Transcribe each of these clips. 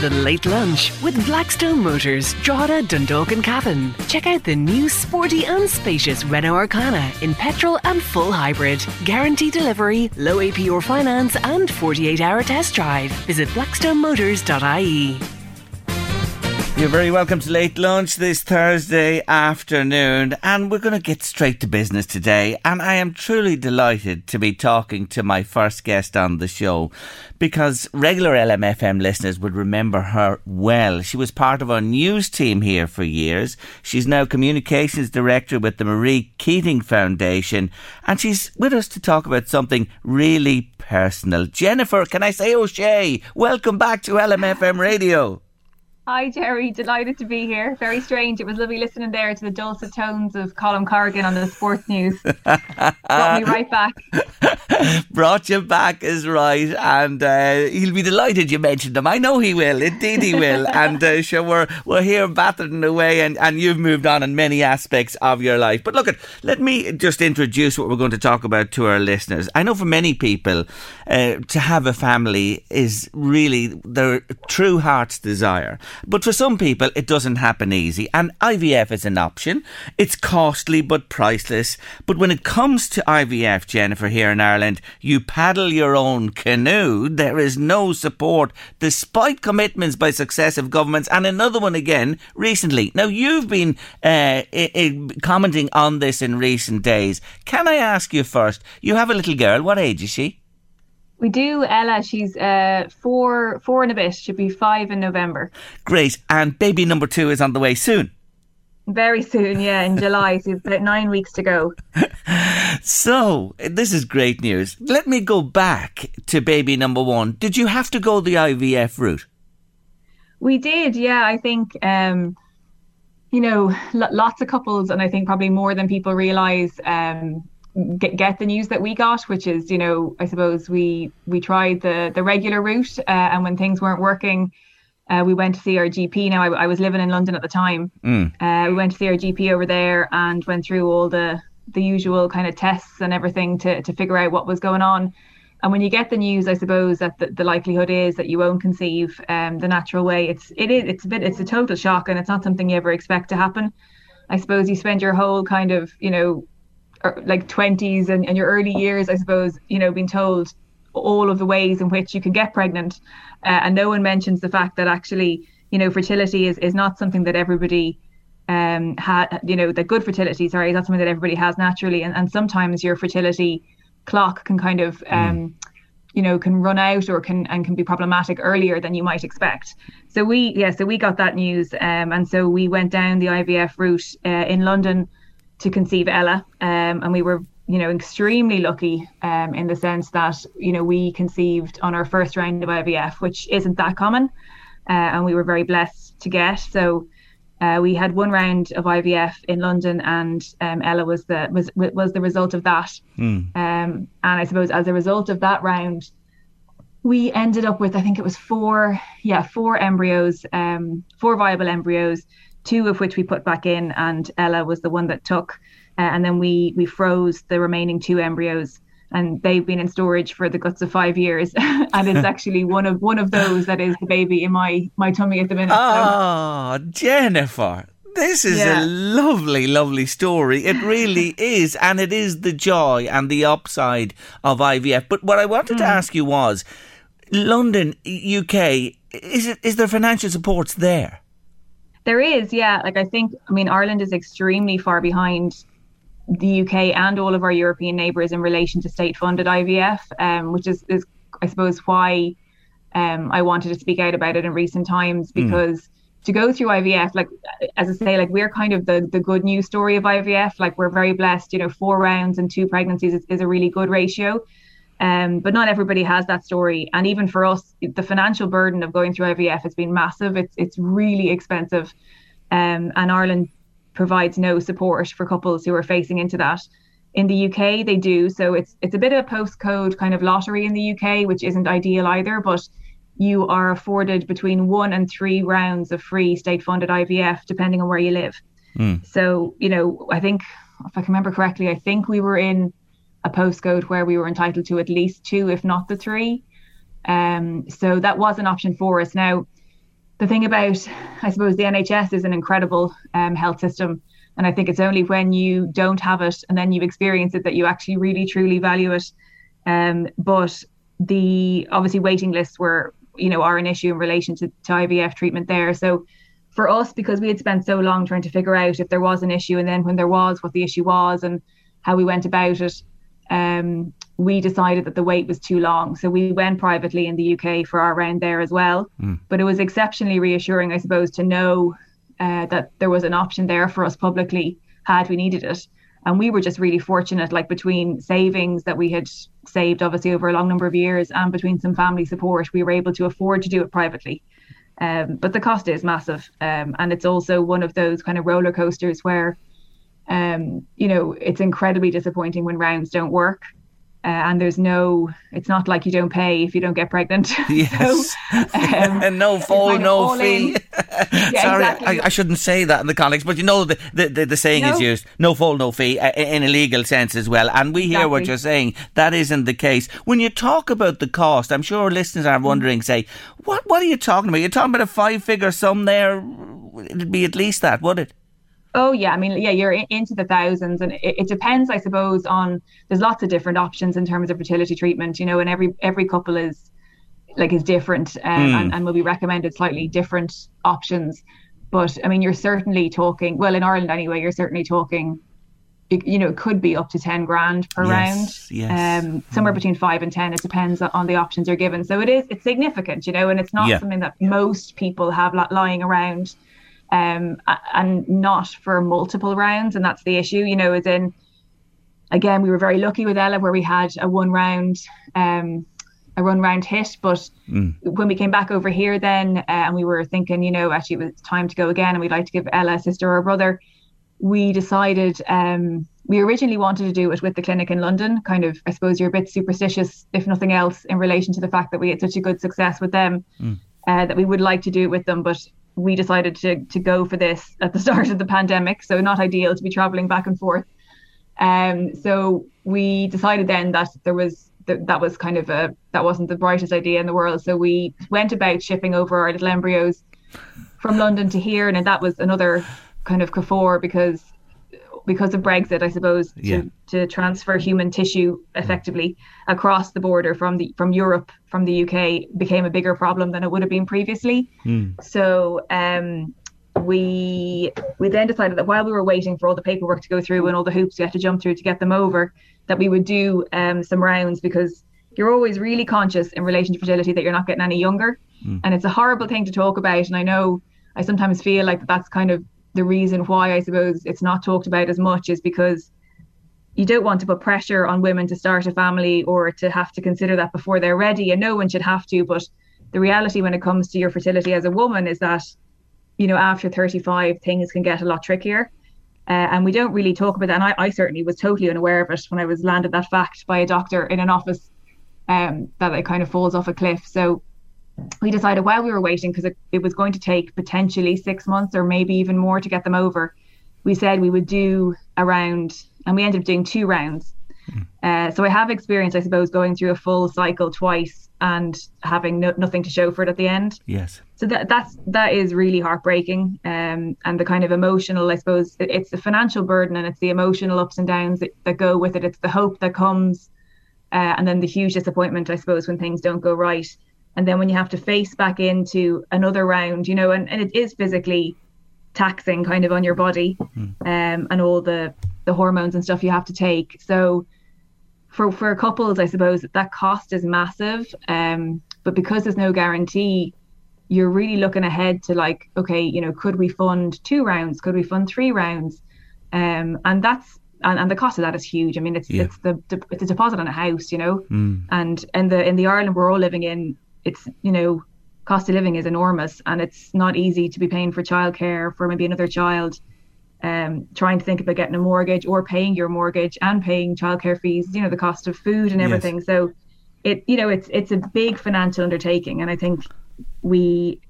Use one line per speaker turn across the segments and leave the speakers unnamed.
The Late Lunch with Blackstone Motors, Drogheda, Dundalk and Cavan. Check out the new sporty and spacious Renault Arkana in petrol and full hybrid. Guarantee delivery, low APR finance and 48-hour test drive. Visit blackstonemotors.ie.
You're very welcome to Late Lunch this Thursday afternoon, and we're going to get straight to business today. And I am truly delighted to be talking to my first guest on the show because regular LMFM listeners would remember her well. She was part of our news team here for years. She's now communications director with the Marie Keating Foundation, and she's with us to talk about something really personal. Jennifer, can I say O'Shea? Welcome back to LMFM Radio.
Hi, Jerry. Delighted to be here. Very strange. It was lovely listening there to the dulcet tones of Colm Corrigan on the sports news. Brought me right back.
Brought you back is right, and uh, he'll be delighted you mentioned him. I know he will. Indeed, he will. and uh, sure, we're we're here battering away, and, and you've moved on in many aspects of your life. But look, at let me just introduce what we're going to talk about to our listeners. I know for many people, uh, to have a family is really their true heart's desire. But for some people, it doesn't happen easy. And IVF is an option. It's costly but priceless. But when it comes to IVF, Jennifer, here in Ireland, you paddle your own canoe. There is no support, despite commitments by successive governments. And another one again recently. Now, you've been uh, I- I commenting on this in recent days. Can I ask you first? You have a little girl. What age is she?
We do, Ella. She's uh, four, four and a bit. She'll be five in November.
Great. And baby number two is on the way soon.
Very soon, yeah, in July. So about nine weeks to go.
So, this is great news. Let me go back to baby number one. Did you have to go the IVF route?
We did, yeah. I think, um, you know, lots of couples, and I think probably more than people realize, um, get, get the news that we got, which is, you know, I suppose we we tried the the regular route, uh, and when things weren't working, uh, we went to see our GP. Now I, I was living in London at the time. Uh, we went to see our GP over there and went through all the the usual kind of tests and everything to to figure out what was going on. And when you get the news, I suppose that the, the likelihood is that you won't conceive um, the natural way. It's it is it's a bit it's a total shock, and it's not something you ever expect to happen. I suppose you spend your whole kind of you know like 20s and, and your early years, I suppose, you know, being told all of the ways in which you can get pregnant. Uh, and no one mentions the fact that actually, you know, fertility is, is not something that everybody um had you know that good fertility sorry is not something that everybody has naturally. And, and sometimes your fertility clock can kind of um you know can run out or can and can be problematic earlier than you might expect. So we yeah so we got that news um and so we went down the ivf route uh, in london to conceive ella. Um and we were you know extremely lucky um in the sense that you know we conceived on our first round of ivf which isn't that common uh, and we were very blessed to get. So uh, we had one round of IVF in London, and um, Ella was the was was the result of that. Um, and I suppose as a result of that round, we ended up with I think it was four, yeah, four embryos, um, four viable embryos, two of which we put back in, and Ella was the one that took, uh, and then we we froze the remaining two embryos. And they've been in storage for the guts of five years, and it's actually one of one of those that is the baby in my my tummy at the minute. So-
Oh, Jennifer. This is yeah. a lovely, lovely story. It really is. And it is the joy and the upside of IVF. But what I wanted mm. to ask you was London, UK, is, it, is there financial supports there?
There is, yeah. Like I think, I mean, Ireland is extremely far behind the UK and all of our European neighbours in relation to state-funded IVF, um, which is, is, I suppose, why um, I wanted to speak out about it in recent times hmm. because. Mm. To go through IVF, like as I say, like we're kind of the the good news story of IVF. Like we're very blessed, you know, four rounds and two pregnancies is, is a really good ratio. Um, but not everybody has that story. And even for us, the financial burden of going through IVF has been massive. It's it's really expensive. Um, and Ireland provides no support for couples who are facing into that. In the UK, they do. So it's it's a bit of a postcode kind of lottery in the UK, which isn't ideal either. But you are afforded between one and three rounds of free state-funded IVF, depending on where you live. Mm. So you know, I think if I can remember correctly, I think we were in a postcode where we were entitled to at least two, if not the three. Um, so that was an option for us. Now, the thing about, I suppose, the NHS is an incredible um, health system. And I think it's only when you don't have it and then you experience it that you actually really, truly value it. Um, but the obviously waiting lists were, you know, are an issue in relation to, to IVF treatment there. So for us, because we had spent so long trying to figure out if there was an issue and then when there was, what the issue was and how we went about it, um, we decided that the wait was too long. So we went privately in the UK for our round there as well. Mm. But it was exceptionally reassuring, I suppose, to know uh, that there was an option there for us publicly had we needed it. And we were just really fortunate, like between savings that we had saved, obviously, over a long number of years, and between some family support, we were able to afford to do it privately. Um, but the cost is massive. Um, and it's also one of those kind of roller coasters where um, you know, it's incredibly disappointing when rounds don't work. Uh, and there's no, it's not like you don't pay if you don't get pregnant.
Yes. so, um, and no fall, no fee. yeah, Sorry, exactly. I, I, shouldn't say that in the context, but you know, the, the, the, the saying no. is used no fall, no fee uh, in a legal sense as well. And we hear exactly. what you're saying. That isn't the case. When you talk about the cost, I'm sure listeners are wondering, say, what, what are you talking about? You're talking about a five figure sum there. It'd be at least that, would it?
Oh yeah, I mean, yeah, you're into the thousands, and it, it, depends, I suppose, on. There's lots of different options in terms of fertility treatment, you know, and every every couple is like is different, um, mm. and, and will be recommended slightly different options. But I mean, you're certainly talking. Well, in Ireland anyway, you're certainly talking. You know, it could be up to ten grand per
yes,
round.
Yes.
Um, somewhere mm. between five and ten. It depends on the options you're given. So it is. It's significant, you know, and it's not yeah. something that most people have lying around um, and not for multiple rounds. And that's the issue, you know, as in, again, we were very lucky with Ella where we had a one round, um, a run round hit. But mm. when we came back over here then, uh, and we were thinking, you know, actually it was time to go again and we'd like to give Ella a sister or a brother, we decided, um, we originally wanted to do it with the clinic in London. Kind of, I suppose you're a bit superstitious, if nothing else, in relation to the fact that we had such a good success with them, mm. uh, that we would like to do it with them. But we decided to to go for this at the start of the pandemic, so not ideal to be traveling back and forth. Um, so we decided then that there was that, that was kind of a that wasn't the brightest idea in the world. So we went about shipping over our little embryos from London to here, and that was another kind of kafor because because of Brexit, I suppose, to, yeah. to transfer human tissue effectively across the border from the from Europe from the UK became a bigger problem than it would have been previously. Mm. So um, we we then decided that while we were waiting for all the paperwork to go through and all the hoops we had to jump through to get them over, that we would do um, some rounds because you're always really conscious in relation to fertility that you're not getting any younger, mm. and it's a horrible thing to talk about. And I know I sometimes feel like that's kind of the reason why I suppose it's not talked about as much is because you don't want to put pressure on women to start a family or to have to consider that before they're ready and no one should have to but the reality when it comes to your fertility as a woman is that you know after 35 things can get a lot trickier. Uh, and we don't really talk about that and I, I, certainly was totally unaware of it when I was landed that fact by a doctor in an office um, that it kind of falls off a cliff. So we decided while we were waiting because it, it was going to take potentially six months or maybe even more to get them over we said we would do around and we ended up doing two rounds mm. uh, so i have experience i suppose going through a full cycle twice and having no, nothing to show for it at the end.
Yes.
So that that's that is really heartbreaking, um, and the kind of emotional, I suppose, it, it's the financial burden and it's the emotional ups and downs that, that go with it. It's the hope that comes, uh, and then the huge disappointment, I suppose, when things don't go right, and then when you have to face back into another round, you know, and, and it is physically taxing, kind of on your body, mm. um, and all the the hormones and stuff you have to take. So for for couples, I suppose that cost is massive. Um, but because there's no guarantee, you're really looking ahead to like, okay, you know, could we fund two rounds? Could we fund three rounds? Um, and that's and, and the cost of that is huge. I mean, it's yeah. it's the, it's a deposit on a house, you know, mm. and in the in the Ireland we're all living in, it's you know, cost of living is enormous, and it's not easy to be paying for childcare for maybe another child um, trying to think about getting a mortgage or paying your mortgage and paying childcare fees, you know, the cost of food and everything. Yes. So it, you know, it's it's a big financial undertaking, and I think we,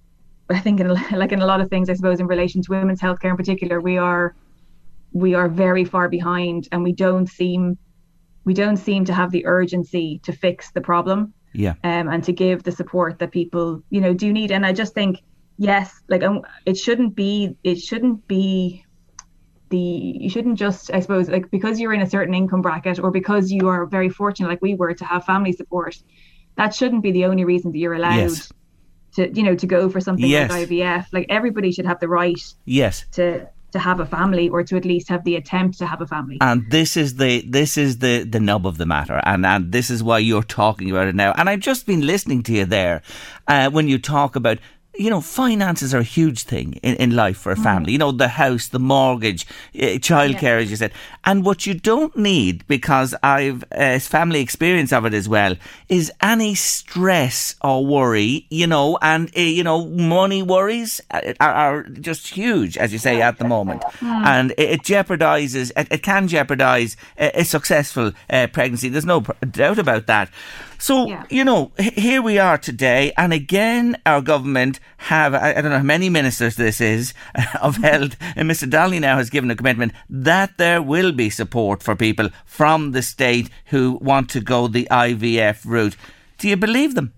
I think in, like in a lot of things, I suppose in relation to women's healthcare in particular, we are we are very far behind, and we don't seem we don't seem to have the urgency to fix the problem.
Yeah.
Um, and to give the support that people, you know, do need. And I just think, yes, like um, it shouldn't be it shouldn't be the you shouldn't just i suppose like because you're in a certain income bracket or because you are very fortunate like we were to have family support that shouldn't be the only reason that you're allowed yes. to you know to go for something yes. like ivf like everybody should have the right
yes
to to have a family or to at least have the attempt to have a family.
And this is the this is the the nub of the matter. And and this is why you're talking about it now. And i've just been listening to you there uh, when you talk about you know, finances are a huge thing in, in life for a family. Mm. You know, the house, the mortgage, uh, childcare, yeah. as you said. And what you don't need, because I've uh, family experience of it as well, is any stress or worry, you know, and, uh, you know, money worries are, are, just huge, as you say, at the moment. Mm. And it, it jeopardizes, it, it, can jeopardize a, a successful uh, pregnancy. There's no doubt about that. So, yeah. you know, here we are today, and again, our government have, I, I don't know how many ministers this is, of held, and Mr. Daly now has given a commitment that there will be support for people from the state who want to go the IVF route. Do you believe them?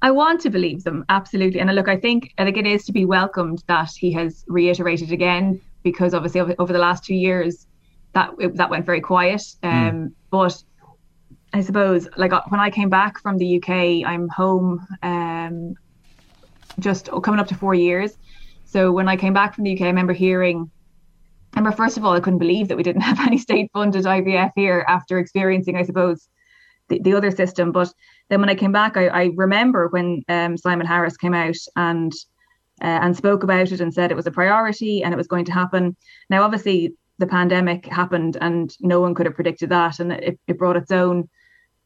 I want to believe them, absolutely. And look, I think I think it is to be welcomed that he has reiterated again, because obviously over, over the last two years, that that went very quiet. Hmm. Um, mm. But I suppose like uh, when I came back from the UK, I'm home um, just coming up to four years. So when I came back from the UK, I remember hearing, I remember first of all, I couldn't believe that we didn't have any state funded IVF here after experiencing, I suppose, the, the other system. But then when I came back, I, I remember when um, Simon Harris came out and uh, and spoke about it and said it was a priority and it was going to happen. Now, obviously, the pandemic happened and no one could have predicted that, and it, it brought its own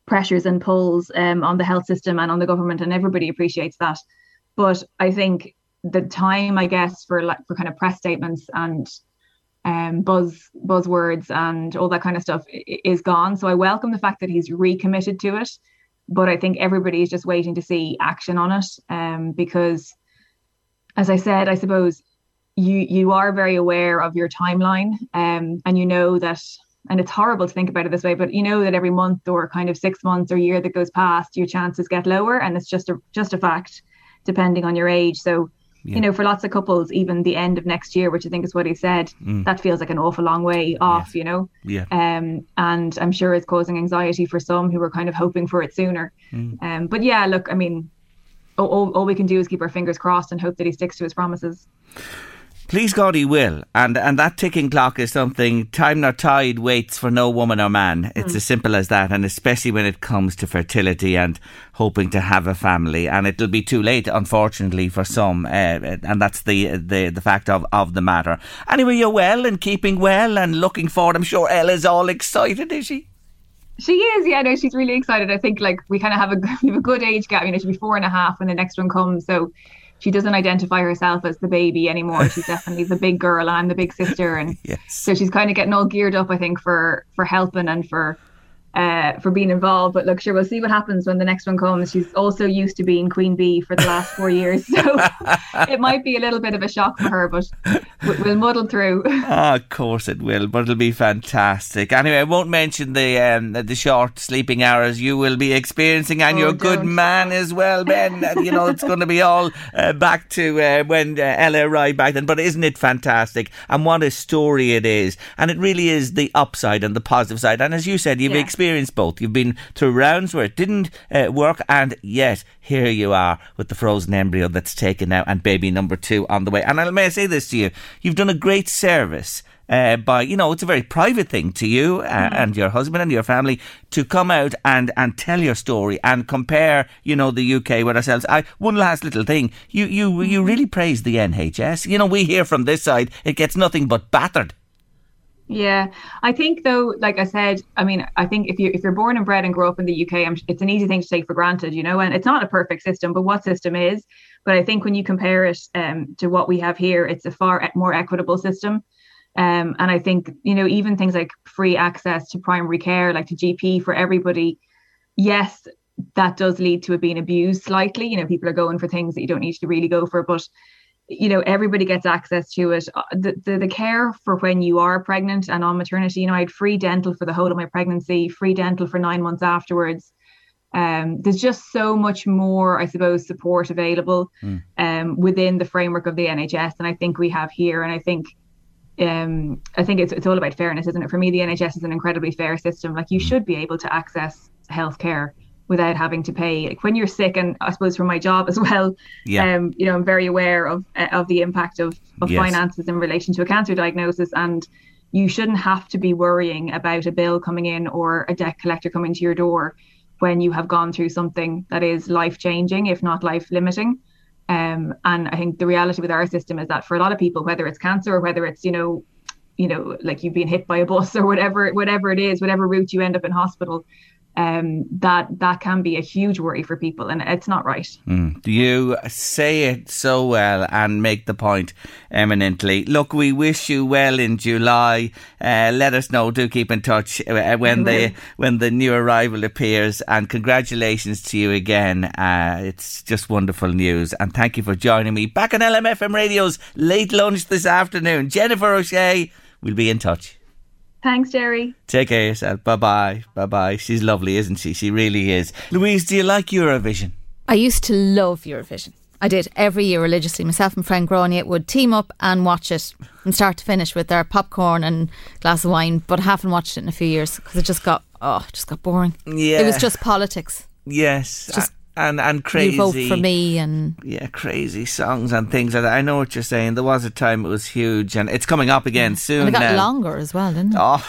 pressures and pulls um, on the health system and on the government, and everybody appreciates that. But I think the time, I guess, for like for kind of press statements and um, buzz buzzwords and all that kind of stuff is gone. So I welcome the fact that he's recommitted to it, but I think everybody is just waiting to see action on it um, because, as I said, I suppose you you are very aware of your timeline um, and you know that and it's horrible to think about it this way, but you know that every month or kind of six months or year that goes past, your chances get lower, and it's just a just a fact, depending on your age. So, yeah. you know, for lots of couples, even the end of next year, which I think is what he said, mm. that feels like an awful long way off. Yes. You know,
yeah.
Um, and I'm sure it's causing anxiety for some who are kind of hoping for it sooner. Mm. Um, but yeah, look, I mean, all, all we can do is keep our fingers crossed and hope that he sticks to his promises.
Please God, he will. And and that ticking clock is something time nor tide waits for no woman or man. It's mm. as simple as that. And especially when it comes to fertility and hoping to have a family. And it'll be too late, unfortunately, for some. Uh, and that's the, the the fact of, of the matter. Anyway, you're well and keeping well and looking forward. I'm sure Ella's all excited, is she?
She is, yeah, no, she's really excited. I think like we kind of have a we have a good age gap. You know, she'll be four and a half when the next one comes. So she doesn't identify herself as the baby anymore. She's definitely the big girl, and I'm the big sister, and
yes.
so she's kind of getting all geared up. I think for for helping and for uh, for being involved. But look, sure, we'll see what happens when the next one comes. She's also used to being Queen Bee for the last four years, so it might be a little bit of a shock for her, but we'll muddle through.
Oh, of course it will, but it'll be fantastic. Anyway, I won't mention the um, the short sleeping hours you will be experiencing, and
Oh,
your good man as well, Ben. And, you know, it's going to be all uh, back to uh, when uh, Ella arrived back then. But isn't it fantastic? And what a story it is, and it really is the upside and the positive side. And as you said, you've
Yeah.
experienced both. You've been through rounds where it didn't uh, work, and yet here you are with the frozen embryo that's taken out and baby number two on the way. And I may I say this to you: you've done a great service. Uh, by you know, it's a very private thing to you uh, and your husband and your family to come out and, and tell your story and compare, you know, the UK with ourselves. I one last little thing, you you you really praise the NHS. You know, we hear from this side it gets nothing but battered.
Yeah, I think though, like I said, I mean, I think if you if you're born and bred and grow up in the UK, I'm, it's an easy thing to take for granted, you know. And it's not a perfect system, but what system is? But I think when you compare it um, to what we have here, it's a far more equitable system. Um, and I think you know even things like free access to primary care, like to GP for everybody. Yes, that does lead to it being abused slightly. You know, people are going for things that you don't need to really go for, but you know everybody gets access to it. Uh, the, the the care for when you are pregnant and on maternity you know i had free dental for the whole of my pregnancy free dental for nine months afterwards. Um there's just so much more i suppose support available um within the framework of the nhs and i think we have here. And i think um i think it's, it's all about fairness isn't it? For me the nhs is an incredibly fair system. Like you should be able to access healthcare without having to pay like when you're sick and i suppose for my job as well
Yeah.
um you know i'm very aware of uh, of the impact of of
Yes.
finances in relation to a cancer diagnosis and you shouldn't have to be worrying about a bill coming in or a debt collector coming to your door when you have gone through something that is life changing if not life limiting um and i think the reality with our system is that for a lot of people whether it's cancer or whether it's you know you know like you've been hit by a bus or whatever whatever it is whatever route you end up in hospital um that that can be a huge worry for people and it's not right
You say it so well and make the point eminently. Look, we wish you well in July. Uh, let us know. Do keep in touch uh, when the when the new arrival appears. And congratulations to you again. Uh, it's just wonderful news. And thank you for joining me back on LMFM Radio's late lunch this afternoon. Jennifer O'Shea. We'll be in touch.
Thanks jerry
Take care of yourself. Bye bye. Bye bye. She's lovely, isn't she? She really is. Louise, do you like Eurovision?
I used to love Eurovision. I did every year religiously. Myself and friend Grania would team up and watch it from start to finish with our popcorn and glass of wine. But I haven't watched it in a few years because it just got oh, it just got boring.
Yeah.
it was just politics.
Yes.
Just
and and crazy.
You vote for me, and
yeah, crazy songs and things like that. I know what you're saying. There was a time it was huge, and it's coming up again soon.
and it got
now.
longer as well, didn't it?
Oh,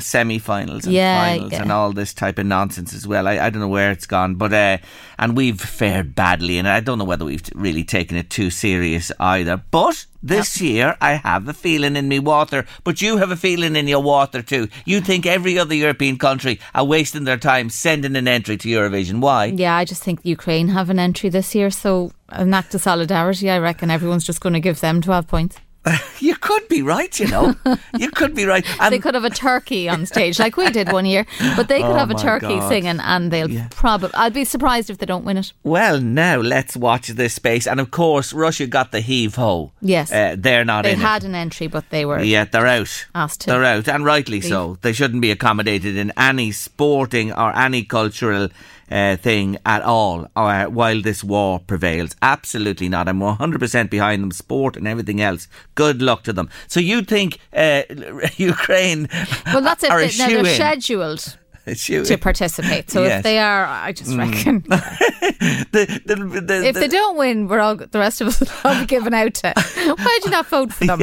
semi-finals and
Yeah,
finals and all this type of nonsense as well. I, I don't know where it's gone, but uh, and we've fared badly, and I don't know whether we've really taken it too serious either. But this year, I have a feeling in me water, but you have a feeling in your water too. You think every other European country are wasting their time sending an entry to Eurovision? Why?
Yeah, I just think Ukraine have an entry this year, so an act of solidarity. I reckon everyone's just going to give them twelve points.
You could be right, you know. you could be right. And
they could have a turkey on stage like we did one year, but they could
Oh
have a turkey
God.
singing, and they'll
Yeah.
probably. I'd be surprised if they don't win it.
Well, now let's watch this space. And of course, Russia got the heave ho.
Yes.
Uh, they're not
They
in They
had
it.
an entry, but they were
Yeah, they're out.
Asked to
They're out, and rightly so. They shouldn't be accommodated in any sporting or any cultural uh, thing at all uh, while this war prevails. Absolutely not. I'm 100% behind them, sport and everything else. Good luck to them. So you think uh, Ukraine
Well, that's it.
are
They, now they're scheduled to participate. So
Yes. Mm.
if they are, I just reckon
the, the, the,
if
the-
they don't win, we're all the rest of us will all be given out to. Why did you not vote for them?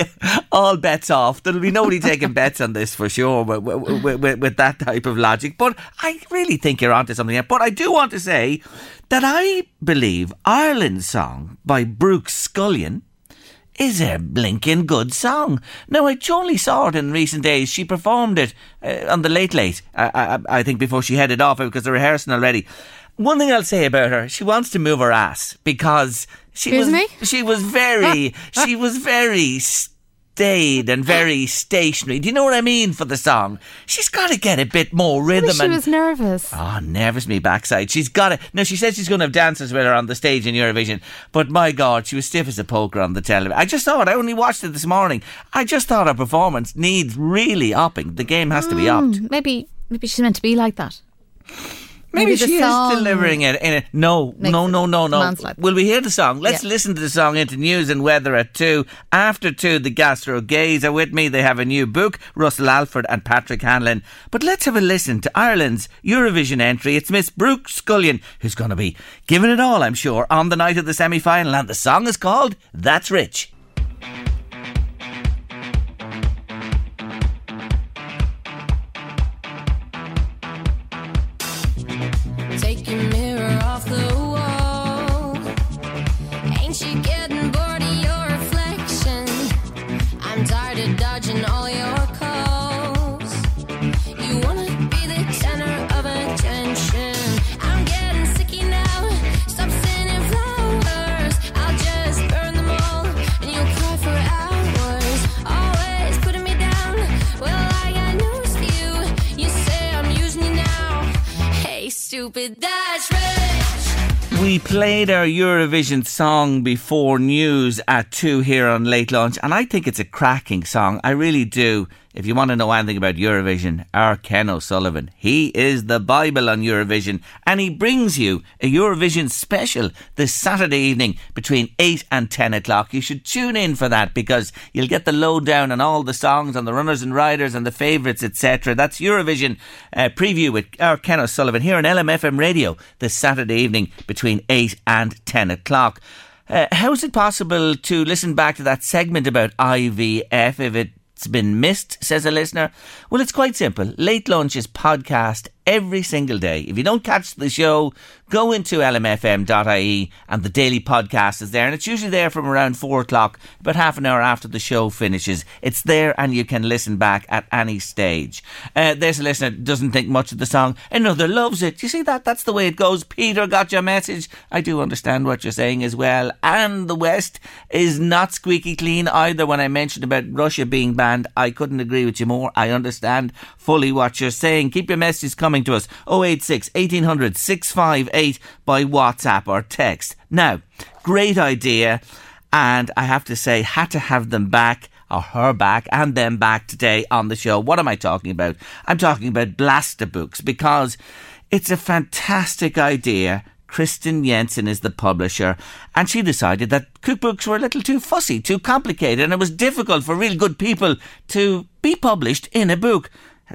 all bets off. There'll be nobody taking bets on this for sure with, with, with, with that type of logic. But I really think you're onto something. here. But I do want to say that I believe Ireland's song by Brooke Scullion is a blinking good song. Now, I only saw it in recent days. She performed it uh, on the Late Late, I, I, I think, before she headed off because they're rehearsing already. One thing I'll say about her, she wants to move her ass because she
Excuse
was
me?
she was very she was very staid and very stationary. Do you know what I mean for the song? She's got to get a bit more rhythm.
She
and,
was nervous.
Oh, nervous me backside. She's got it. No, she says she's going to have dancers with her on the stage in Eurovision. But my God, she was stiff as a poker on the television. I just thought, I only watched it this morning. I just thought her performance needs really upping. The game has to be upped.
Hmm, Maybe maybe she's meant to be like that.
Maybe,
Maybe
she is delivering it in a no, no, no, no, no. Will we hear the song? Let's
Yeah.
listen to the song into news and weather at two. After two, the Gastro Gays are with me. They have a new book, Russell Alford and Patrick Hanlon. But let's have a listen to Ireland's Eurovision entry. It's Miss Brooke Scullion who's going to be giving it all, I'm sure, on the night of the semi final. And the song is called That's Rich.
Stupid, that's rich.
We played our Eurovision song before news at two here on Late Lunch, and I think it's a cracking song. I really do. If you want to know anything about Eurovision, our Ken O'Sullivan, he is the Bible on Eurovision, and he brings you a Eurovision special this Saturday evening between 8 and 10 o'clock. You should tune in for that because you'll get the lowdown on all the songs, on the runners and riders, and the favourites, etc. That's Eurovision uh, preview with our Ken O'Sullivan here on LMFM Radio this Saturday evening between 8 and 10 o'clock. Uh, how is it possible to listen back to that segment about IVF if it's been missed, says a listener? Well, it's quite simple. Late Lunch is podcast every single day. If you don't catch the show, go into lmfm.ie and the daily podcast is there. And it's usually there from around four o'clock, about half an hour after the show finishes. It's there and you can listen back at any stage. Uh, there's a listener doesn't think much of the song. Another loves it. You see that? That's the way it goes. Peter got your message. I do understand what you're saying as well. And the West is not squeaky clean either. When I mentioned about Russia being banned, I couldn't agree with you more. I understand fully what you're saying. Keep your messages coming to us 086 1800 658 by WhatsApp or text. Now, great idea. And I have to say, had to have them back or her back and them back today on the show. What am I talking about? I'm talking about Blasta Books because it's a fantastic idea. Kristin Jensen is the publisher, and she decided that cookbooks were a little too fussy, too complicated, and it was difficult for real good people to be published in a book.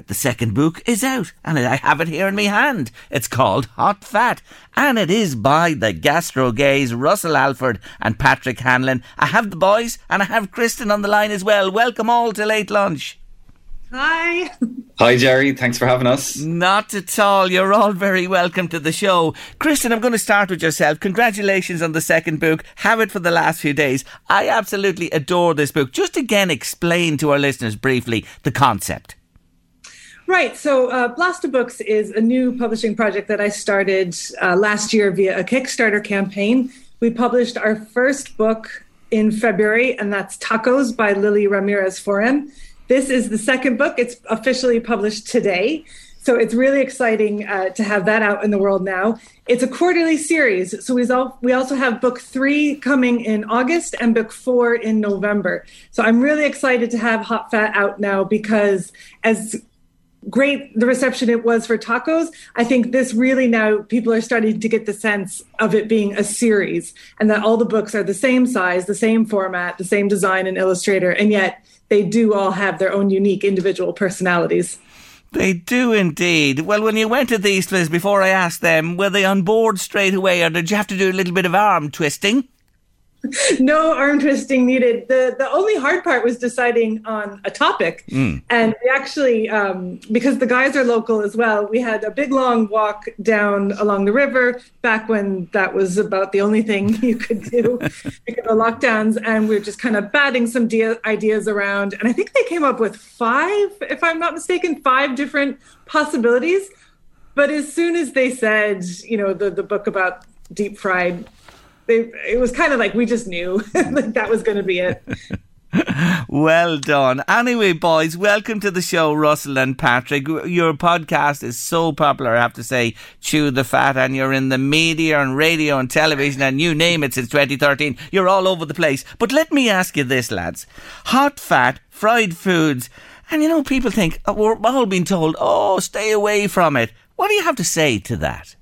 The second book is out, and I have it here in my hand. It's called Hot Fat, and it is by the Gastro Gays, Russell Alford and Patrick Hanlon. I have the boys, and I have Kristin on the line as well. Welcome all to Late Lunch.
Hi.
Hi, Jerry. Thanks for having us.
Not at all. You're all very welcome to the show. Kristin, I'm going to start with yourself. Congratulations on the second book. Have it for the last few days. I absolutely adore this book. Just again, explain to our listeners briefly the concept.
Right. So, uh, Blasta Books is a new publishing project that I started uh, last year via a Kickstarter campaign. We published our first book in February, and that's Tacos by Lily Ramirez Foran. This is the second book. It's officially published today. So it's really exciting uh, to have that out in the world now. It's a quarterly series. So we also have book three coming in August and book four in November. So I'm really excited to have Hot Fat out now because as great the reception it was for tacos i think this really now people are starting to get the sense of it being a series and that all the books are the same size the same format the same design and illustrator and yet they do all have their own unique individual personalities
They do indeed. Well, when you went to these places, before I asked them, were they on board straight away or did you have to do a little bit of arm twisting?
no arm twisting needed. The the only hard part was deciding on a topic, and we actually um, because the guys are local as well. We had a big long walk down along the river back when that was about the only thing you could do because of lockdowns, and we are just kind of batting some de- ideas around. And I think they came up with five, if I'm not mistaken, five different possibilities. But as soon as they said, you know, the the book about deep fried they, it was kind of like we just knew like that was going to be it.
Well done. Anyway, boys, welcome to the show, Russell and Patrick. Your podcast is so popular, I have to say, Chew the Fat, and you're in the media and radio and television and you name it since 2013. You're all over the place. But let me ask you this, lads. Hot fat, fried foods, and you know, people think, oh, we're all being told, oh, stay away from it. What do you have to say to that?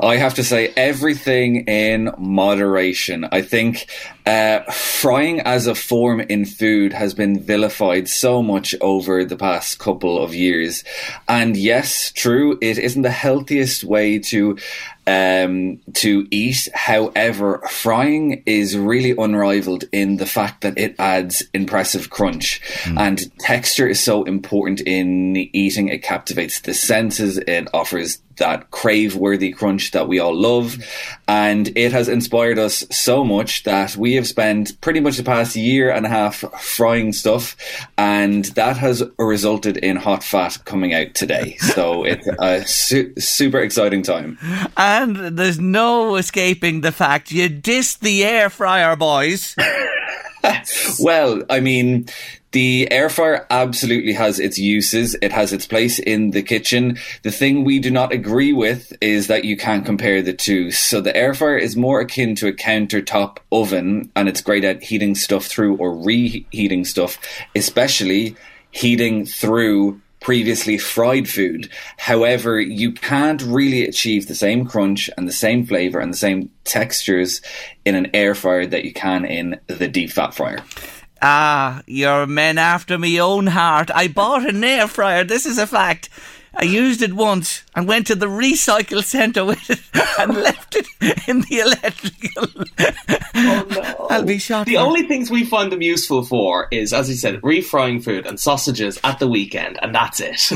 I have to say everything in moderation. I think uh, frying as a form in food has been vilified so much over the past couple of years. And yes, true, it isn't the healthiest way to um, to eat. However, frying is really unrivaled in the fact that it adds impressive crunch and texture is so important in eating. It captivates the senses. It offers that crave worthy crunch that we all love. And it has inspired us so much that we have spent pretty much the past year and a half frying stuff. And that has resulted in hot fat coming out today. So it's a su- super exciting time.
And there's no escaping the fact you dissed the air fryer, boys.
Well, I mean, the air fryer absolutely has its uses. It has its place in the kitchen. The thing we do not agree with is that you can't compare the two. So the air fryer is more akin to a countertop oven and it's great at heating stuff through or reheating stuff, especially heating through previously fried food. However, you can't really achieve the same crunch and the same flavor and the same textures in an air fryer that you can in the deep fat fryer.
Ah, you're men after me own heart. I bought an air fryer. This is a fact. I used it once and went to the recycle centre with it and left it in the electrical. Oh no! I'll be shocked.
The only things we find them useful for is, as you said, refrying food and sausages at the weekend, and that's it.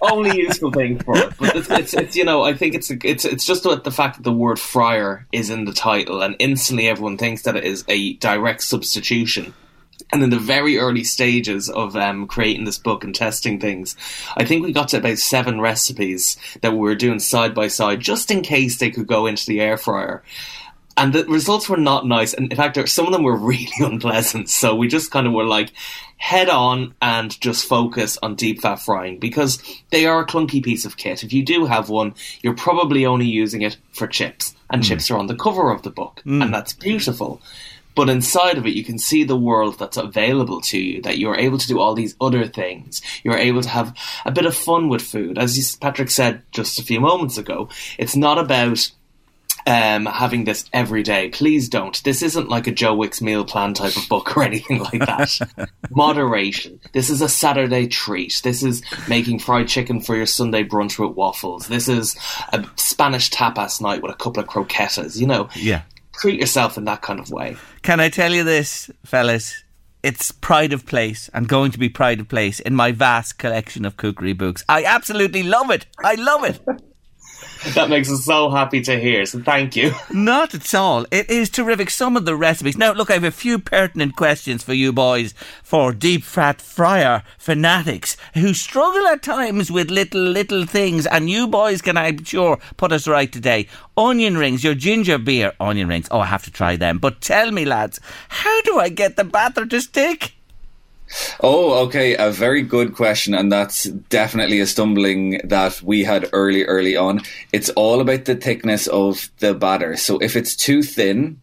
only useful thing for it. But it's, it's, it's you know, I think it's it's it's just the fact that the word fryer is in the title, and instantly everyone thinks that it is a direct substitution. And in the very early stages of um, creating this book and testing things, I think we got to about seven recipes that we were doing side by side, just in case they could go into the air fryer and the results were not nice. And in fact, some of them were really unpleasant. So we just kind of were like, head on and just focus on deep fat frying because they are a clunky piece of kit. If you do have one, you're probably only using it for chips, and chips are on the cover of the book, and that's beautiful. But inside of it, you can see the world that's available to you, that you're able to do all these other things. You're able to have a bit of fun with food. As Patrick said just a few moments ago, it's not about um, having this every day. Please don't. This isn't like a Joe Wicks meal plan type of book or anything like that. Moderation. This is a Saturday treat. This is making fried chicken for your Sunday brunch with waffles. This is a Spanish tapas night with a couple of croquetas. You know,
Yeah.
Treat yourself in that kind of way.
Can I tell you this, fellas? It's pride of place and going to be pride of place in my vast collection of cookery books. I absolutely love it. I love it.
That makes us so happy to hear. So thank you.
Not at all. It is terrific. Some of the recipes. Now, look, I have a few pertinent questions for you boys for deep fat fryer fanatics who struggle at times with little, little things. And you boys can, I'm sure, put us right today. Onion rings, your ginger beer onion rings. Oh, I have to try them. But tell me, lads, how do I get the batter to stick?
Oh, okay. A very good question. And that's definitely a stumbling that we had early, early on. It's all about the thickness of the batter. So if it's too thin,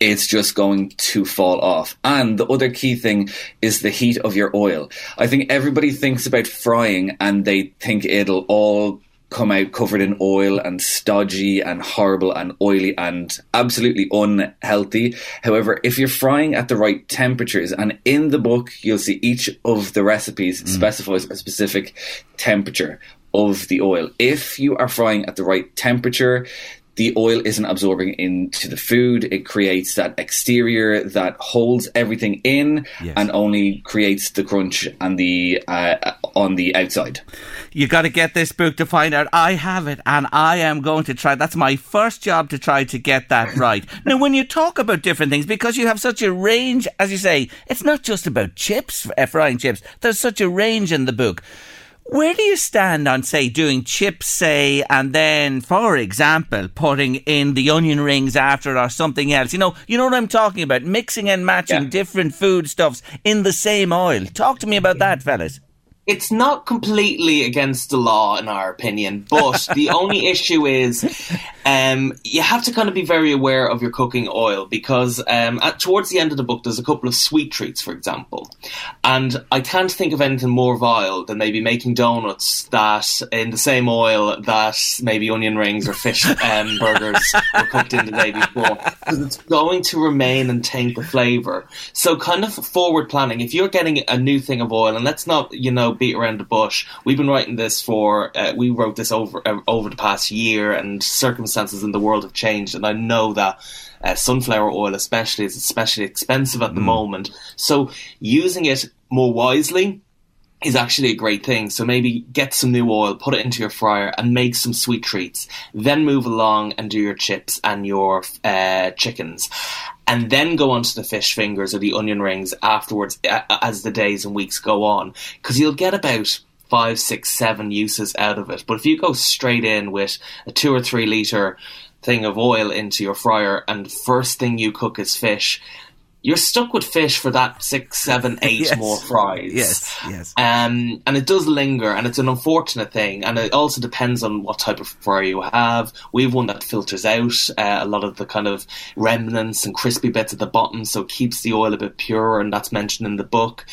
it's just going to fall off. And the other key thing is the heat of your oil. I think everybody thinks about frying and they think it'll all come out covered in oil and stodgy and horrible and oily and absolutely unhealthy. However, if you're frying at the right temperatures, and in the book, you'll see each of the recipes mm. specifies a specific temperature of the oil. If you are frying at the right temperature, the oil isn't absorbing into the food. It creates that exterior that holds everything in
Yes.
and only creates the crunch and the uh, on the outside.
You got to get this book to find out. I have it, and I am going to try. That's my first job to try to get that right. now, when you talk about different things, because you have such a range, as you say, it's not just about chips, uh, frying chips. There's such a range in the book. Where do you stand on, say, doing chips, say, and then, for example, putting in the onion rings after or something else? You know, you know what I'm talking about? Mixing and matching
Yeah.
different foodstuffs in the same oil. Talk to me about that, fellas.
It's not completely against the law in our opinion, but the only issue is um, you have to kind of be very aware of your cooking oil because um, at, towards the end of the book there's a couple of sweet treats, for example, and I can't think of anything more vile than maybe making donuts that in the same oil that maybe onion rings or fish um, burgers were cooked in the day before because it's going to remain and taint the flavour. So kind of forward planning. If you're getting a new thing of oil, and let's not you know beat around the bush. We've been writing this for uh, we wrote this over uh, over the past year, and circumstances in the world have changed, and I know that. Uh, sunflower oil, especially, is especially expensive at the moment. So, using it more wisely is actually a great thing. So maybe get some new oil, put it into your fryer, and make some sweet treats. Then move along and do your chips and your uh, chickens, and then go on to the fish fingers or the onion rings afterwards as the days and weeks go on, because you'll get about five, six, seven uses out of it. But if you go straight in with a two or three liter thing of oil into your fryer, and first thing you cook is fish. You're stuck with fish for that six, seven, eight
Yes.
more fries.
Yes, yes.
Um, and it does linger, and it's an unfortunate thing. And it also depends on what type of fry you have. We have one that filters out uh, a lot of the kind of remnants and crispy bits at the bottom, so it keeps the oil a bit purer, and that's mentioned in the book.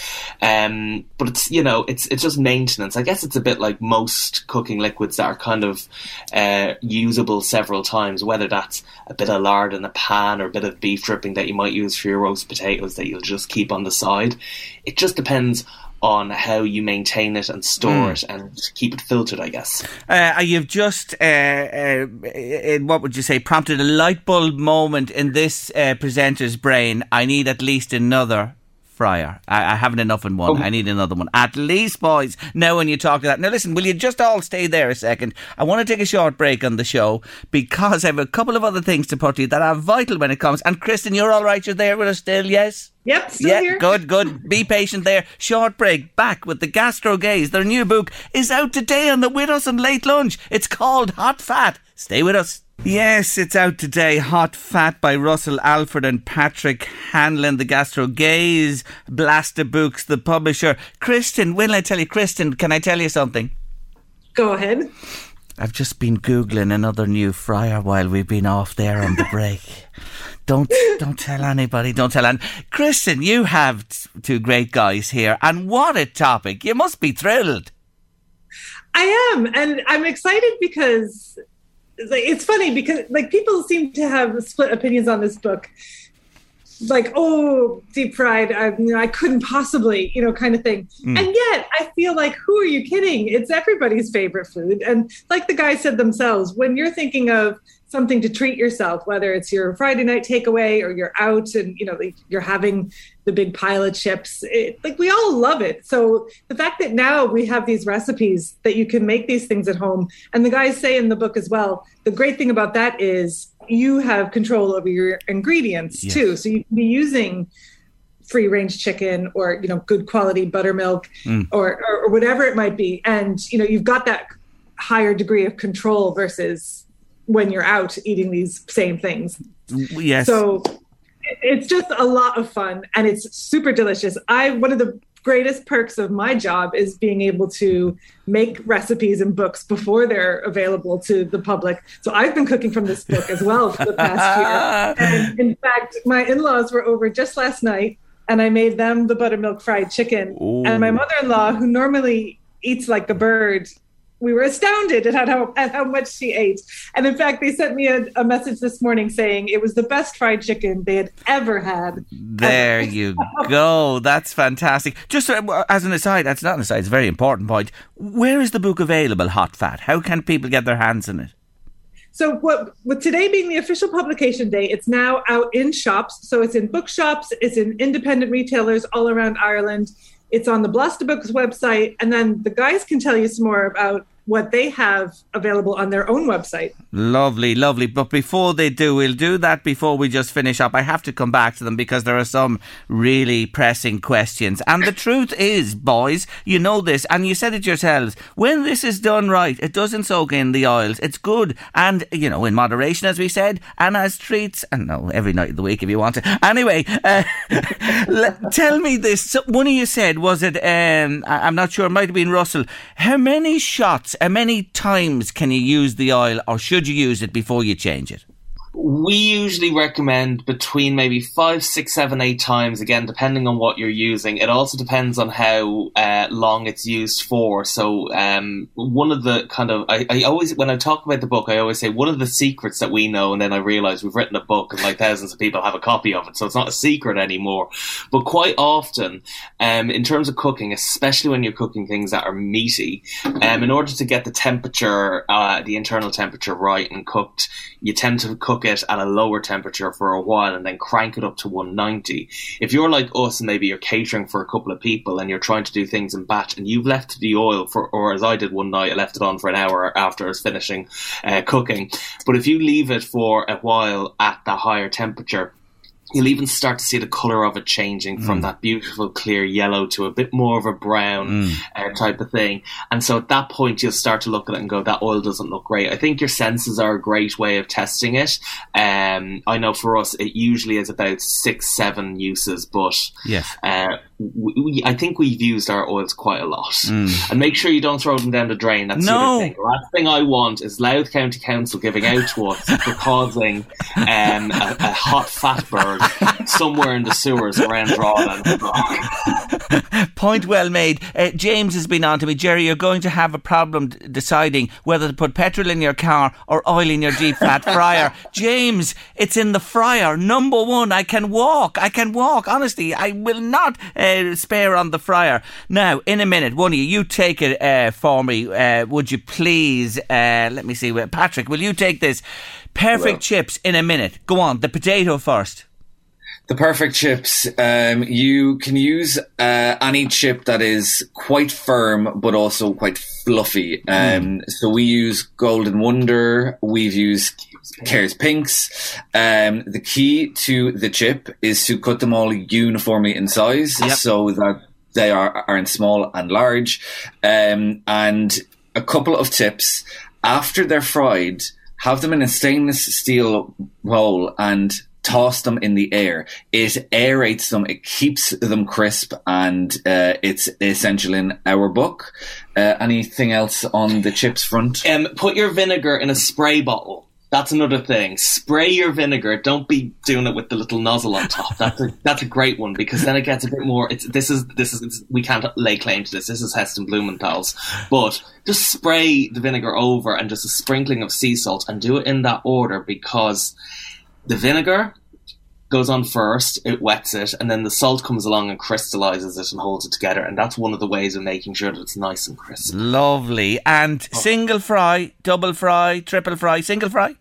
Um, but it's you know it's it's just maintenance. I guess it's a bit like most cooking liquids that are kind of uh, usable several times, whether that's a bit of lard in a pan or a bit of beef dripping that you might use for your roast potatoes that you'll just keep on the side. It just depends on how you maintain it and store it and keep it filtered, I guess.
Uh, you've just, uh, uh, in what would you say, prompted a light bulb moment in this uh, presenter's brain. I need at least another fryer. I, I haven't enough in one. Oh. I need another one. At least, boys. Now, when you talk to that. Now, listen, will you just all stay there a second? I want to take a short break on the show because I have a couple of other things to put to you that are vital when it comes. And, Kristin, you're all right. You're there with us still, yes?
Yep, still
yeah,
here.
good, good. Be patient there. Short break. Back with the Gastro Gays. Their new book is out today on the With Us and Late Lunch. It's called Hot Fat. Stay with us. Yes, it's out today. Hot Fat by Russell Alford and Patrick Hanlon. The Gastro Gays. Blasta Books, the publisher. Kristin, when I tell you, Kristin, can I tell you something?
Go ahead.
I've just been googling another new fryer while we've been off there on the break. Don't don't tell anybody. Don't tell an. Kristin, you have t- two great guys here, and what a topic! You must be thrilled.
I am, and I'm excited because like, it's funny because like people seem to have split opinions on this book. Like, oh, deep fried, I, you know, I couldn't possibly, you know, kind of thing. Hmm. And yet, I feel like, who are you kidding? It's everybody's favorite food. And like the guys said themselves, when you're thinking of something to treat yourself, whether it's your Friday night takeaway or you're out and you know you're having the big pile of chips, it, like we all love it. So the fact that now we have these recipes that you can make these things at home, and the guys say in the book as well, the great thing about that is you have control over your ingredients
Yes.
too. So you can be using free range chicken or you know good quality buttermilk mm. or, or or whatever it might be and you know you've got that higher degree of control versus when you're out eating these same things.
Yes.
so it's just a lot of fun and it's super delicious. I one of the greatest perks of my job is being able to make recipes and books before they're available to the public. So i've been cooking from this book as well for the past year. And in fact my in-laws were over just last night and i made them the buttermilk fried chicken. And my mother-in-law who normally eats like a bird we were astounded at how, at how much she ate. And in fact, they sent me a, a message this morning saying it was the best fried chicken they had ever had.
There you go. That's fantastic. Just uh, as an aside, that's not an aside, it's a very important point. Where is the book available, Hot Fat? How can people get their hands on it?
So, what with today being the official publication day, it's now out in shops. So, it's in bookshops, it's in independent retailers all around Ireland. It's on the Blasta Books website, and then the guys can tell you some more about what they have available on their own website.
Lovely, lovely. But before they do, we'll do that before we just finish up. I have to come back to them because there are some really pressing questions. And the truth is, boys, you know this, and you said it yourselves. When this is done right, it doesn't soak in the oils. It's good, and you know, in moderation, as we said, and as treats. And no, every night of the week if you want to. Anyway, uh, tell me this. So one of you said was it? Um, I'm not sure. It might have been Russell. How many shots? How many times can you use the oil, or should you use it before you change it?
We usually recommend between maybe five, six, seven, eight times, again, depending on what you're using. It also depends on how uh, long it's used for. So, um, one of the kind of, I, I, always, when I talk about the book, I always say one of the secrets that we know, and then I realize we've written a book and like thousands of people have a copy of it. So it's not a secret anymore. But quite often, um, in terms of cooking, especially when you're cooking things that are meaty, um, in order to get the temperature, uh, the internal temperature right and cooked, you tend to cook it at a lower temperature for a while and then crank it up to 190. If you're like us maybe you're catering for a couple of people and you're trying to do things in batch and you've left the oil for, or as I did one night, I left it on for an hour after I was finishing uh, cooking. But if you leave it for a while at the higher temperature, you'll even start to see the color of it changing from
Mm.
that beautiful clear yellow to a bit more of a brown
Mm.
uh, type of thing. And so at that point, you'll start to look at it and go, that oil doesn't look great. I think your senses are a great way of testing it. Um, I know for us, it usually is about six, seven uses, but
Yes.
uh, we, I think we've used our oils quite a lot.
Mm.
And make sure you don't throw them down the drain. That's the
No.
other thing. Last thing I want is Louth County Council giving out to us for causing um, a, a hot bird somewhere in the sewers around Drogheda.
Point well made. Uh, James has been on to me. Jerry, you're going to have a problem d- deciding whether to put petrol in your car or oil in your deep fat fryer. James, it's in the fryer. Number one, I can walk. I can walk. Honestly, I will not uh, spare on the fryer. Now, in a minute, one of you, you take it uh, for me. Uh, would you please? Uh, let me see. Patrick, will you take this? Perfect chips in a minute. Go on. The potato first.
The perfect chips. Um, you can use uh, any chip that is quite firm but also quite fluffy. Um, So we use Golden Wonder. We've used Kerr's Pinks. Um, the key to the chip is to cut them all uniformly in size
Yep.
so that they are aren't small and large. Um, and a couple of tips after they're fried, have them in a stainless steel bowl and toss them in the air. It aerates them, it keeps them crisp, and uh, it's essential in our book. Uh, anything else on the chips front?
Um, put your vinegar in a spray bottle. That's another thing. Spray your vinegar. Don't be doing it with the little nozzle on top. That's a that's a great one because then it gets a bit more. It's this is this is we can't lay claim to this. This is Heston Blumenthal's, but just spray the vinegar over and just a sprinkling of sea salt and do it in that order because the vinegar goes on first, it wets it, and then the salt comes along and crystallizes it and holds it together. And that's one of the ways of making sure that it's nice and crisp.
Lovely. And single fry, double fry, triple fry, single fry?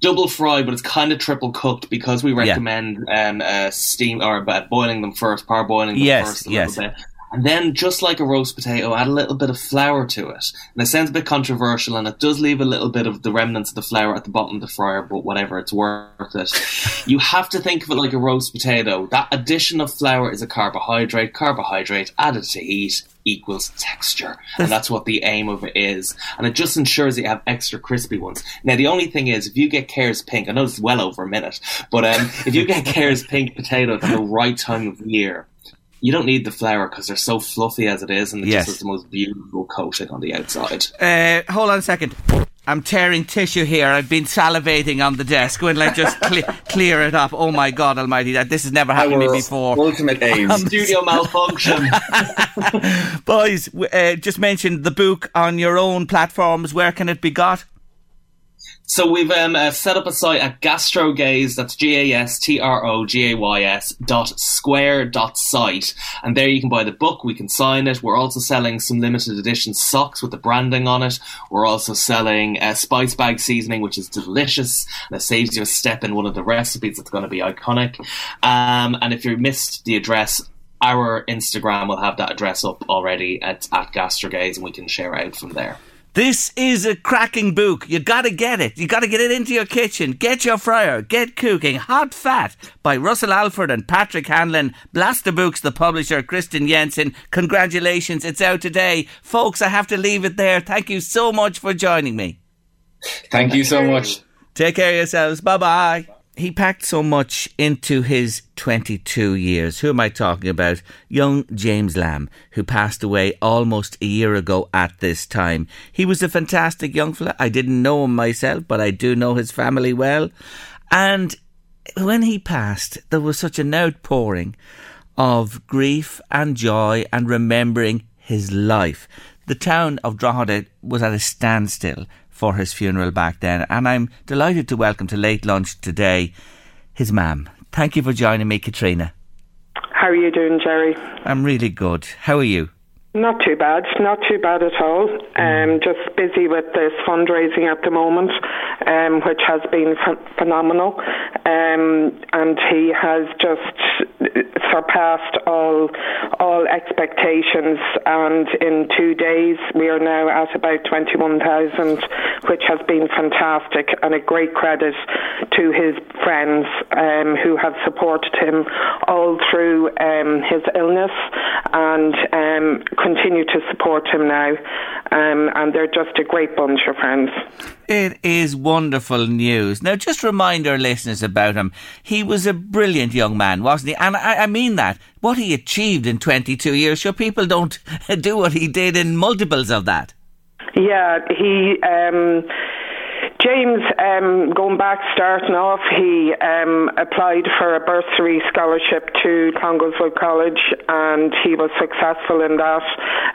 double fry, but it's kind of triple cooked because we recommend um, uh, steam or uh, boiling them first, parboiling them
Yes,
first a
yes.
little bit. And then, just like a roast potato, add a little bit of flour to it. And it sounds a bit controversial, and it does leave a little bit of the remnants of the flour at the bottom of the fryer, but whatever, it's worth it. you have to think of it like a roast potato. That addition of flour is a carbohydrate. Carbohydrate added to heat equals texture. And that's what the aim of it is. And it just ensures that you have extra crispy ones. Now, the only thing is, if you get Kerr's Pink, I know it's well over a minute, but um, if you get Kerr's Pink potato at the right time of year, you don't need the flour because they're so fluffy as it is, and it
Yes.
just has the most beautiful coating on the outside.
Uh, hold on a second. I'm tearing tissue here. I've been salivating on the desk. When like just cle- clear it up. Oh my God Almighty! That this has never happened to me before.
ultimate aim.
Studio malfunction.
Boys, uh, just mentioned the book on your own platforms. Where can it be got?
So we've um, uh, set up a site at gastrogays, that's G-A-S-T-R-O-G-A-Y-S dot square dot site. And there you can buy the book, we can sign it. We're also selling some limited edition socks with the branding on it. We're also selling uh, spice bag seasoning, which is delicious. And it saves you a step in one of the recipes that's going to be iconic. Um, and if you missed the address, our Instagram will have that address up already at, at gastrogays and we can share out from there.
This is a cracking book. You got to get it. You got to get it into your kitchen. Get your fryer. Get cooking. Hot Fat by Russell Alford and Patrick Hanlon. Blasta Books, the publisher, Kristin Jensen. Congratulations. It's out today. Folks, I have to leave it there. Thank you so much for joining me.
Thank you so much.
Take care of yourselves. Bye bye. He packed so much into his 22 years. Who am I talking about? Young James Lamb, who passed away almost a year ago at this time. He was a fantastic young fella. I didn't know him myself, but I do know his family well. And when he passed, there was such an outpouring of grief and joy and remembering his life. The town of Drogheda was at a standstill for his funeral back then, and I'm delighted to welcome to late lunch today his mam. Thank you for joining me, Katrina.
How are you doing, Jerry?
I'm really good. How are you?
Not too bad, not too bad at all. Um, just busy with this fundraising at the moment, um, which has been ph- phenomenal. Um, and he has just surpassed all all expectations. And in two days, we are now at about twenty one thousand, which has been fantastic and a great credit to his friends um, who have supported him all through um, his illness and um, continue to support him now. Um, and they're just a great bunch of friends.
It is wonderful news. Now, just remind our listeners about him. He was a brilliant young man, wasn't he? And I, I mean that. What he achieved in 22 years, sure, people don't do what he did in multiples of that.
Yeah, he. Um, James, um, going back, starting off, he um, applied for a bursary scholarship to Clongowes Wood College and he was successful in that.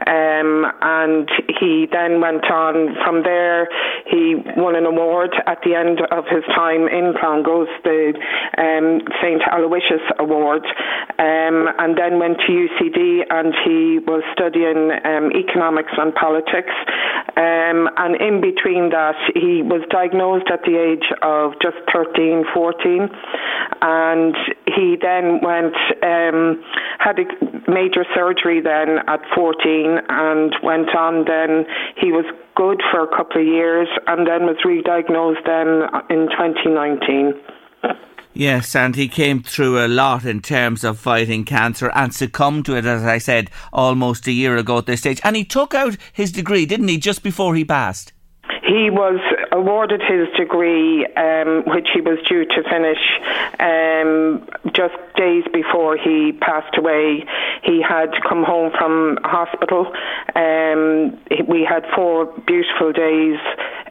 Um, and he then went on from there. He won an award at the end of his time in Clongowes, the um, St. Aloysius Award, um, and then went to UCD and he was studying um, economics and politics. And in between that, he was diagnosed at the age of just 13, 14. And he then went, um, had a major surgery then at 14 and went on then. He was good for a couple of years and then was re-diagnosed then in 2019.
Yes, and he came through a lot in terms of fighting cancer and succumbed to it, as I said, almost a year ago at this stage. And he took out his degree, didn't he, just before he passed?
He was awarded his degree, um, which he was due to finish um, just days before he passed away. He had come home from hospital. Um, we had four beautiful days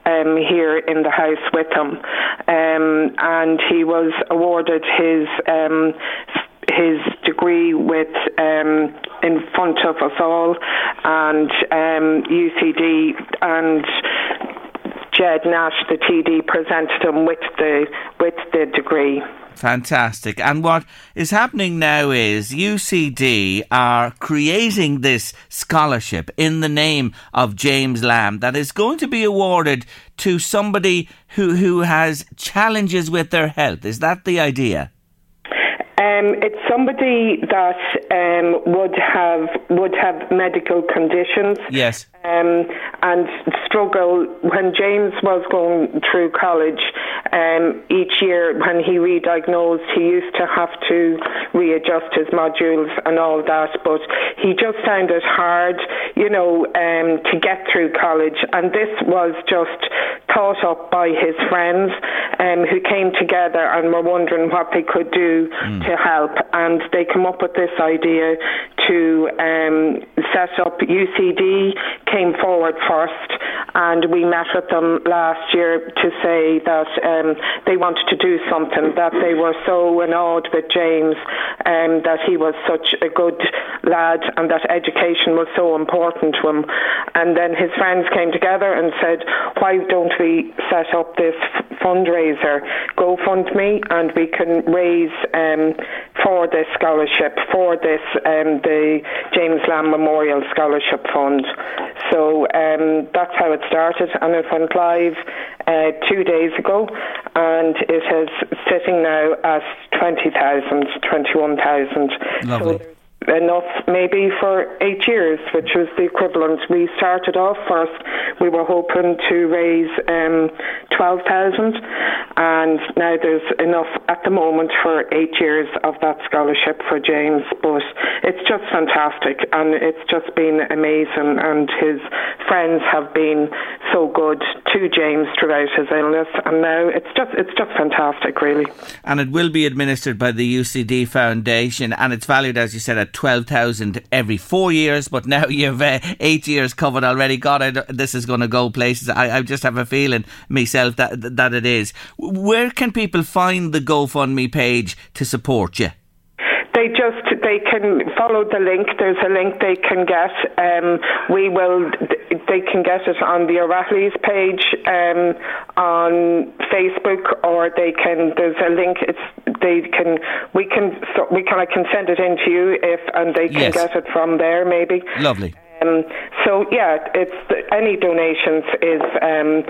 um, here in the house with him, um, and he was awarded his um, his degree with um, in front of us all, and um, UCD and Ged Nash, the TD, presented him with the with the degree.
Fantastic. And what is happening now is UCD are creating this scholarship in the name of James Lamb that is going to be awarded to somebody who, who has challenges with their health. Is that the idea?
Um, it's somebody that um, would have would have medical conditions.
Yes.
Um, and struggle when James was going through college. Um, each year, when he re-diagnosed, he used to have to readjust his modules and all that. But he just found it hard, you know, um, to get through college. And this was just thought up by his friends um, who came together and were wondering what they could do to help. And they come up with this idea to um, set up UCD came forward first and we met with them last year to say that um, they wanted to do something, that they were so annoyed with James, um, that he was such a good lad and that education was so important to him. And then his friends came together and said, why don't we set up this fundraiser, GoFundMe, and we can raise um, for this scholarship, for this, um, the James Lamb Memorial Scholarship Fund. So um, that's how it started, and it went live uh, two days ago, and it is sitting now at 20,000, 21,000.
Lovely.
So enough maybe for eight years, which was the equivalent. We started off first, we were hoping to raise um, 12,000 and now there's enough at the moment for eight years of that scholarship for James, but it's just fantastic and it's just been amazing and his friends have been so good to James throughout his illness and now it's just it's just fantastic really.
And it will be administered by the UCD Foundation and it's valued as you said at 12,000 every four years, but now you've uh, eight years covered already. God, I, this is going to go places. I, I, just have a feeling myself that that it is. Where can people find the GoFundMe page to support you?
they just they can follow the link. There's a link they can get. Um, we will they can get it on the O'Reilly's page um, on Facebook, or they can. There's a link. It's they can we can so we can I can send it in to you if and they can
Yes.
get it from there maybe.
Lovely.
Um, so yeah, it's any donations is um,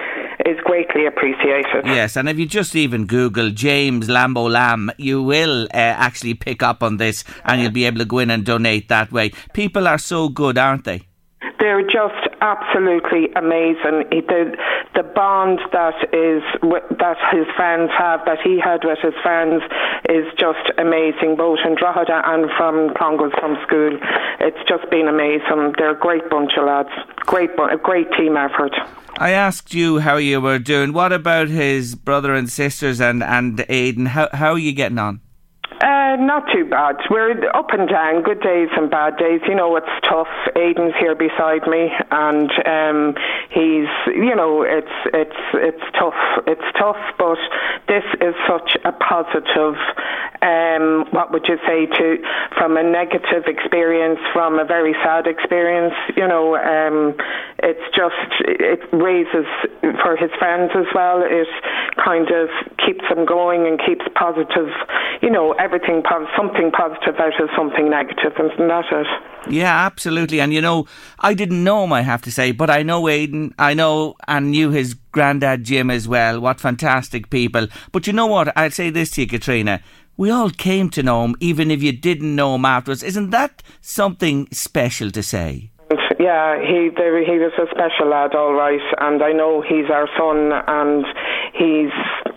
is greatly appreciated.
Yes, and if you just even Google James Lambo Lamb, you will uh, actually pick up on this and you'll be able to go in and donate that way. People are so good, aren't they?
They're just absolutely amazing. He- The the bond that is that his friends have, that he had with his friends, is just amazing. Both in Drogheda and from Clongowes from school, it's just been amazing. They're a great bunch of lads. Great, a great team effort.
I asked you how you were doing. What about his brother and sisters and, and Aidan? How, how are you getting on?
Uh, not too bad. We're up and down, good days and bad days. You know, it's tough. Aidan's here beside me, and um, he's, you know, it's it's it's tough. It's tough, but this is such a positive. Um, what would you say to from a negative experience, from a very sad experience? You know, um, it's just it raises for his friends as well. It kind of keeps them going and keeps positive. You know, everything pos- something positive out of something negative, isn't that it?
Yeah, absolutely. And you know, I didn't know him, I have to say, but I know Aidan. I know and knew his granddad Jim as well. What fantastic people. But you know what? I'd say this to you, Katrina. We all came to know him, even if you didn't know him afterwards. Isn't that something special to say?
Yeah, he there, he was a special lad, all right, and I know he's our son, and he's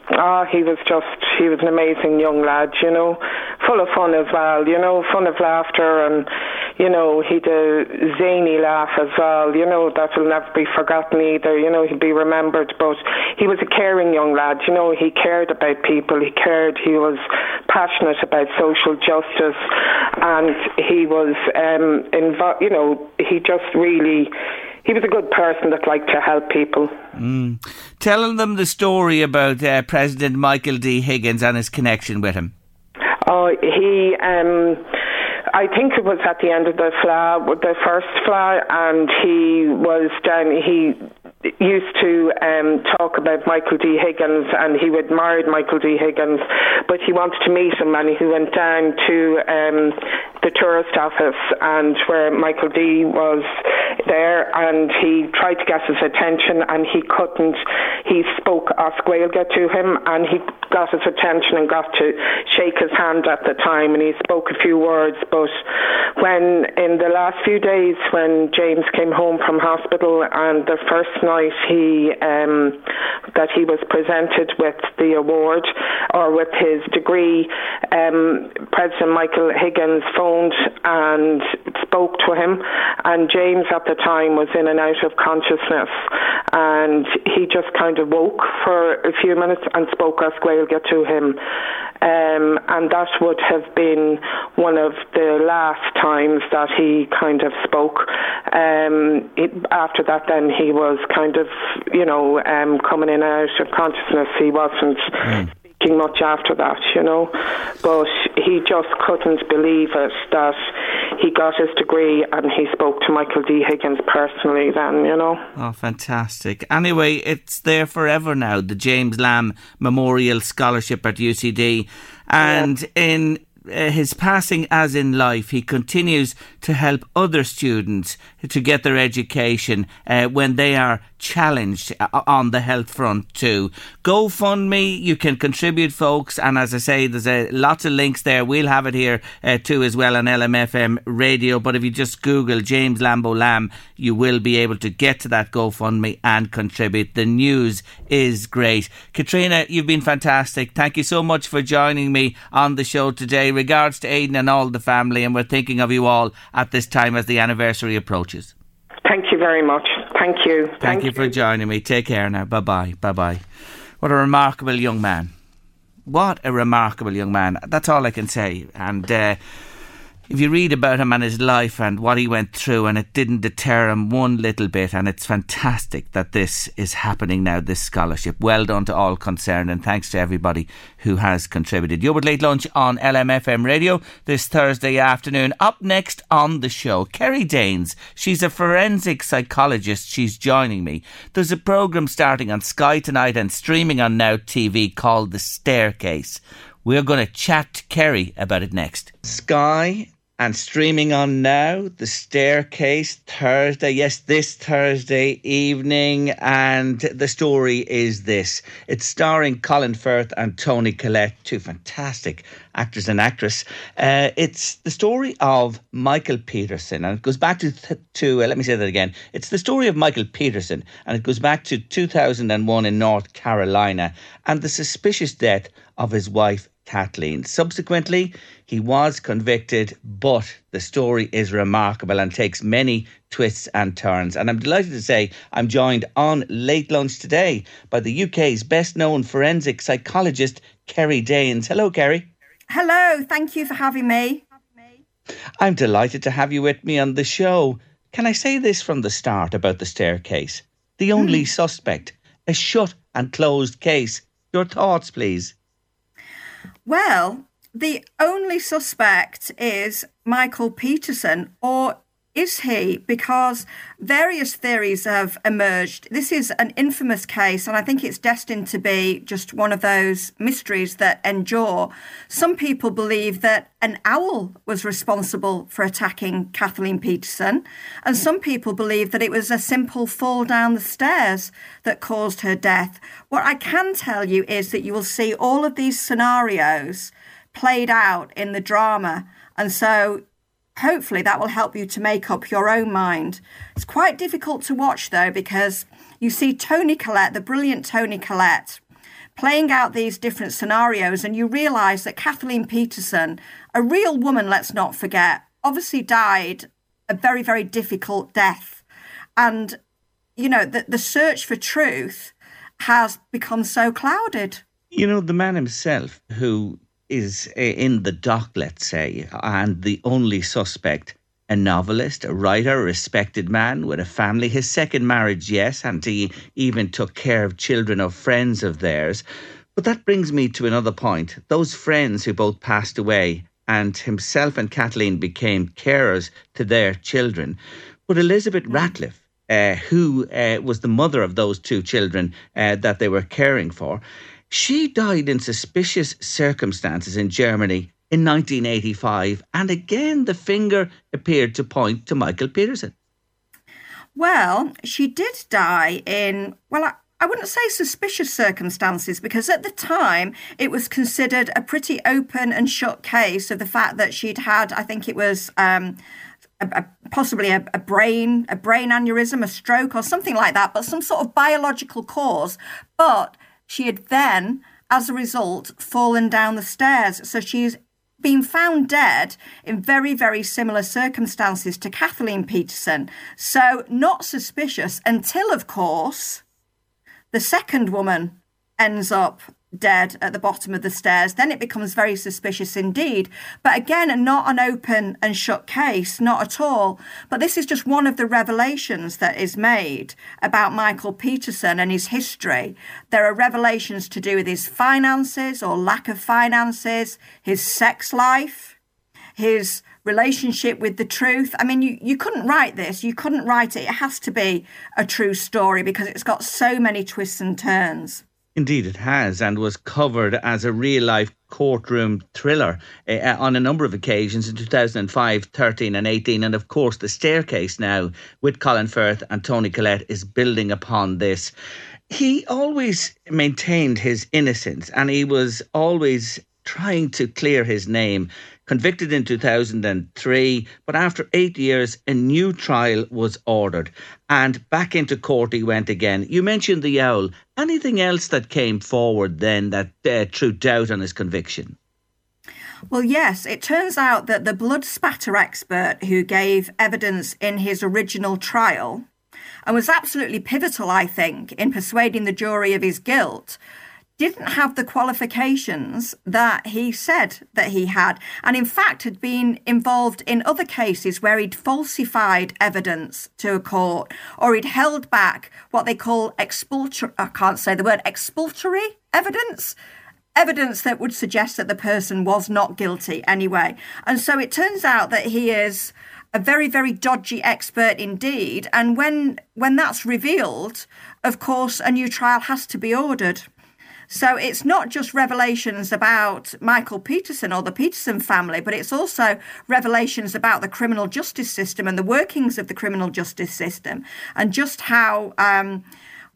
ah, he was just he was an amazing young lad, you know, full of fun as well, you know, fun of laughter, and you know he'd a zany laugh as well, you know that will never be forgotten either, you know he'll be remembered, but he was a caring young lad, you know he cared about people, he cared, he was passionate about social justice, and he was um, invo- you know he just really he was a good person that liked to help people.
Mm. Telling them the story about uh, President Michael D. Higgins and his connection with him.
Oh, he. Um, I think it was at the end of the fla, the first fla, and he was down. He used to um, talk about Michael D. Higgins, and he admired Michael D. Higgins, but he wanted to meet him, and he went down to um, the tourist office, and where Michael D. was there, and he tried to get his attention, and he couldn't. He spoke as Gaeilge to him, and he got his attention and got to shake his hand at the time, and he spoke a few words. But when in the last few days, when James came home from hospital, and the first night he um, that he was presented with the award or with his degree, um, President Michael Higgins phoned and spoke to him, and James at the time was in and out of consciousness, and he just kind of woke for a few minutes and spoke as Gaeilge to him. Um, and that would have been one of the last times that he kind of spoke. Um, it, after that, then he was kind of, you know, um, coming in and out of consciousness. He wasn't speaking much after that, you know. But he just couldn't believe it that he got his degree and he spoke to Michael D. Higgins personally then, you know.
Oh, fantastic. Anyway, it's there forever now, the James Lamb Memorial Scholarship at UCD. And in uh, his passing, as in life, he continues to help other students to get their education uh, when they are challenged uh, on the health front too. GoFundMe, you can contribute, folks, and as I say, there's a lots of links there. We'll have it here uh, too as well on LMFM radio. But if you just Google James Lambo Lamb, you will be able to get to that GoFundMe and contribute. The news is great. Katrina, you've been fantastic. Thank you so much for joining me on the show today. Regards to Aidan and all the family, and we're thinking of you all at this time as the anniversary approaches.
Thank you very much. Thank you.
Thank, Thank you for joining me. Take care now. Bye bye. Bye bye. What a remarkable young man. What a remarkable young man. That's all I can say. And uh, if you read about him and his life and what he went through, and it didn't deter him one little bit, and it's fantastic that this is happening now, this scholarship. Well done to all concerned, and thanks to everybody who has contributed. You're with Late Lunch on LMFM Radio this Thursday afternoon. Up next on the show, Kerry Daynes. She's a forensic psychologist. She's joining me. There's a programme starting on Sky tonight and streaming on Now TV called The Staircase. We're going to chat to Kerry about it next. Sky and streaming on now the staircase thursday. Yes this thursday evening. And the story is this. It's starring colin firth and toni collette two fantastic actors and actress. Uh, it's the story of michael peterson. And it goes back to, to uh, let me say that again. It's the story of michael peterson. And it goes back to 2001 in north carolina. And the suspicious death of his wife Kathleen. Subsequently, he was convicted, but the story is remarkable and takes many twists and turns. And I'm delighted to say I'm joined on Late Lunch today by the UK's best known forensic psychologist, Kerry Daynes. Hello, Kerry.
Hello, thank you for having me.
I'm delighted to have you with me on the show. Can I say this from the start about the staircase? The only mm. suspect, a shut and closed case. Your thoughts, please.
Well, the only suspect is Michael Peterson, or is he? Because various theories have emerged. This is an infamous case, and I think it's destined to be just one of those mysteries that endure. Some people believe that an owl was responsible for attacking Kathleen Peterson, and some people believe that it was a simple fall down the stairs that caused her death. What I can tell you is that you will see all of these scenarios played out in the drama. And so hopefully that will help you to make up your own mind. It's quite difficult to watch though because you see Toni Collette, the brilliant Toni Collette, playing out these different scenarios, and you realise that Kathleen Peterson, a real woman, let's not forget, obviously died a very, very difficult death. And, you know, the, the search for truth has become so clouded.
You know, the man himself who is eh, in the dock, let's say, and the only suspect, a novelist, a writer, a respected man with a family, his second marriage, yes, and he even took care of children of friends of theirs. But that brings me to another point. Those friends who both passed away, and himself and Kathleen became carers to their children. But Elizabeth Ratliff, uh, who uh, was the mother of those two children uh, that they were caring for, she died in suspicious circumstances in Germany in 1985, and again the finger appeared to point to Michael Peterson.
Well, she did die in, well, I, I wouldn't say suspicious circumstances because at the time it was considered a pretty open and shut case of the fact that she'd had, I think it was. Um, a, a, possibly a, a, brain a brain aneurysm, a stroke, or something like that, but some sort of biological cause. But she had then, as a result, fallen down the stairs. So she's been found dead in very, very similar circumstances to Kathleen Peterson. So not suspicious until, of course, the second woman ends up dead at the bottom of the stairs, then it becomes very suspicious indeed. But again, not an open and shut case, not at all. But this is just one of the revelations that is made about Michael Peterson and his history. There are revelations to do with his finances or lack of finances, his sex life, his relationship with the truth. I mean, you, you couldn't write this, you couldn't write it. It has to be a true story because it's got so many twists and turns.
Indeed, it has, and was covered as a real life courtroom thriller uh, on a number of occasions in 2005, 13, and 18. And of course, The Staircase now with Colin Firth and Toni Collette is building upon this. He always maintained his innocence and he was always trying to clear his name convicted in 2003, but after eight years, a new trial was ordered. And back into court he went again. You mentioned the owl. Anything else that came forward then that uh, threw doubt on his conviction?
Well, yes, it turns out that the blood spatter expert who gave evidence in his original trial and was absolutely pivotal, I think, in persuading the jury of his guilt didn't have the qualifications that he said that he had, and in fact had been involved in other cases where he'd falsified evidence to a court or he'd held back what they call expulsory, I can't say the word, expulsory evidence. Evidence that would suggest that the person was not guilty anyway. And so it turns out that he is a very, very dodgy expert indeed. And when when that's revealed, of course, a new trial has to be ordered. So it's not just revelations about Michael Peterson or the Peterson family, but it's also revelations about the criminal justice system and the workings of the criminal justice system and just how, um,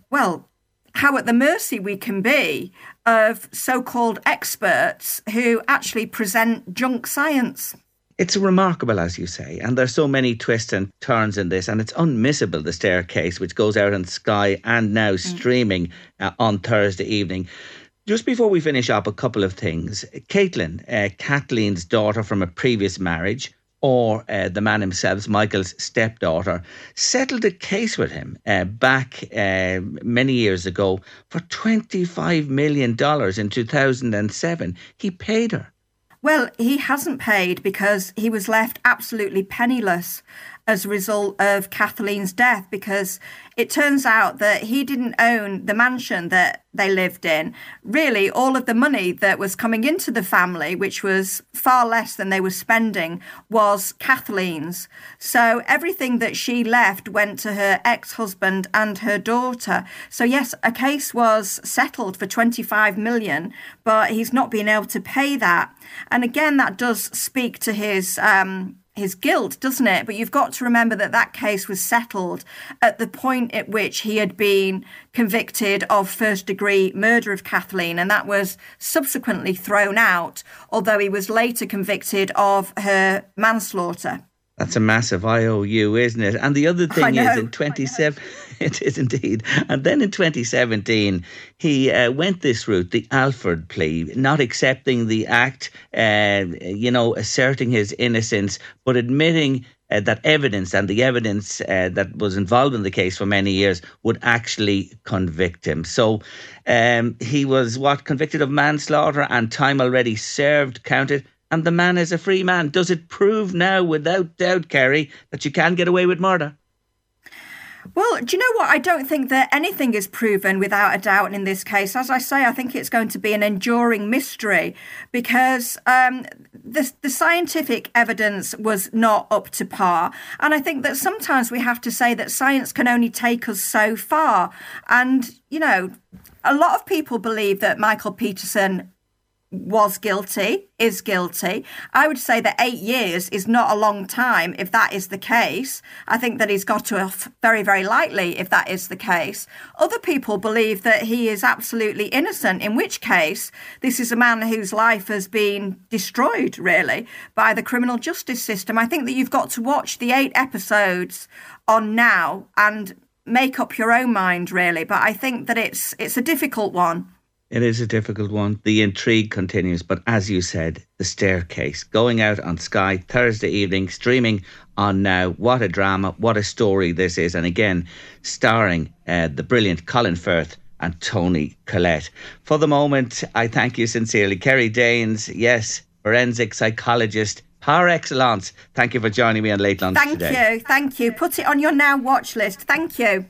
well, how at the mercy we can be of so called experts who actually present junk science.
It's remarkable, as you say, and there's so many twists and turns in this, and it's unmissable. The staircase, which goes out on Sky and now mm. streaming uh, on Thursday evening. Just before we finish up, a couple of things. Caitlin, uh, Kathleen's daughter from a previous marriage, or uh, the man himself, Michael's stepdaughter, settled a case with him uh, back uh, many years ago for $25 million in 2007. He paid her.
Well, he hasn't paid because he was left absolutely penniless as a result of Kathleen's death because it turns out that he didn't own the mansion that they lived in. Really, all of the money that was coming into the family, which was far less than they were spending, was Kathleen's. So everything that she left went to her ex husband and her daughter. So, yes, a case was settled for 25 million, but he's not been able to pay that. And again, that does speak to his um, his guilt, doesn't it? But you've got to remember that that case was settled at the point at which he had been convicted of first degree murder of Kathleen, and that was subsequently thrown out, although he was later convicted of her manslaughter.
That's a massive IOU, isn't it? And the other thing is in 27, it is indeed. And then in 2017, he uh, went this route, the Alford plea, not accepting the act, uh, you know, asserting his innocence, but admitting uh, that evidence and the evidence uh, that was involved in the case for many years would actually convict him. So um, he was what convicted of manslaughter and time already served counted and the man is a free man. Does it prove now, without doubt, Kerry, that you can get away with murder?
Well, do you know what? I don't think that anything is proven without a doubt in this case. As I say, I think it's going to be an enduring mystery because um, the, the scientific evidence was not up to par. And I think that sometimes we have to say that science can only take us so far. And, you know, a lot of people believe that Michael Peterson was guilty, is guilty. I would say that eight years is not a long time if that is the case. I think that he's got to off very, very lightly if that is the case. Other people believe that he is absolutely innocent, in which case, this is a man whose life has been destroyed, really, by the criminal justice system. I think that you've got to watch the eight episodes on now and make up your own mind, really. But I think that it's it's a difficult one.
It is a difficult one. The intrigue continues, but as you said, the staircase going out on Sky Thursday evening, streaming on now. What a drama! What a story this is, and again, starring uh, the brilliant Colin Firth and Toni Collette. For the moment, I thank you sincerely, Kerry Daynes. Yes, forensic psychologist par excellence. Thank you for joining me on Late Lunch
thank
today.
Thank you, thank you. Put it on your now watch list. Thank you.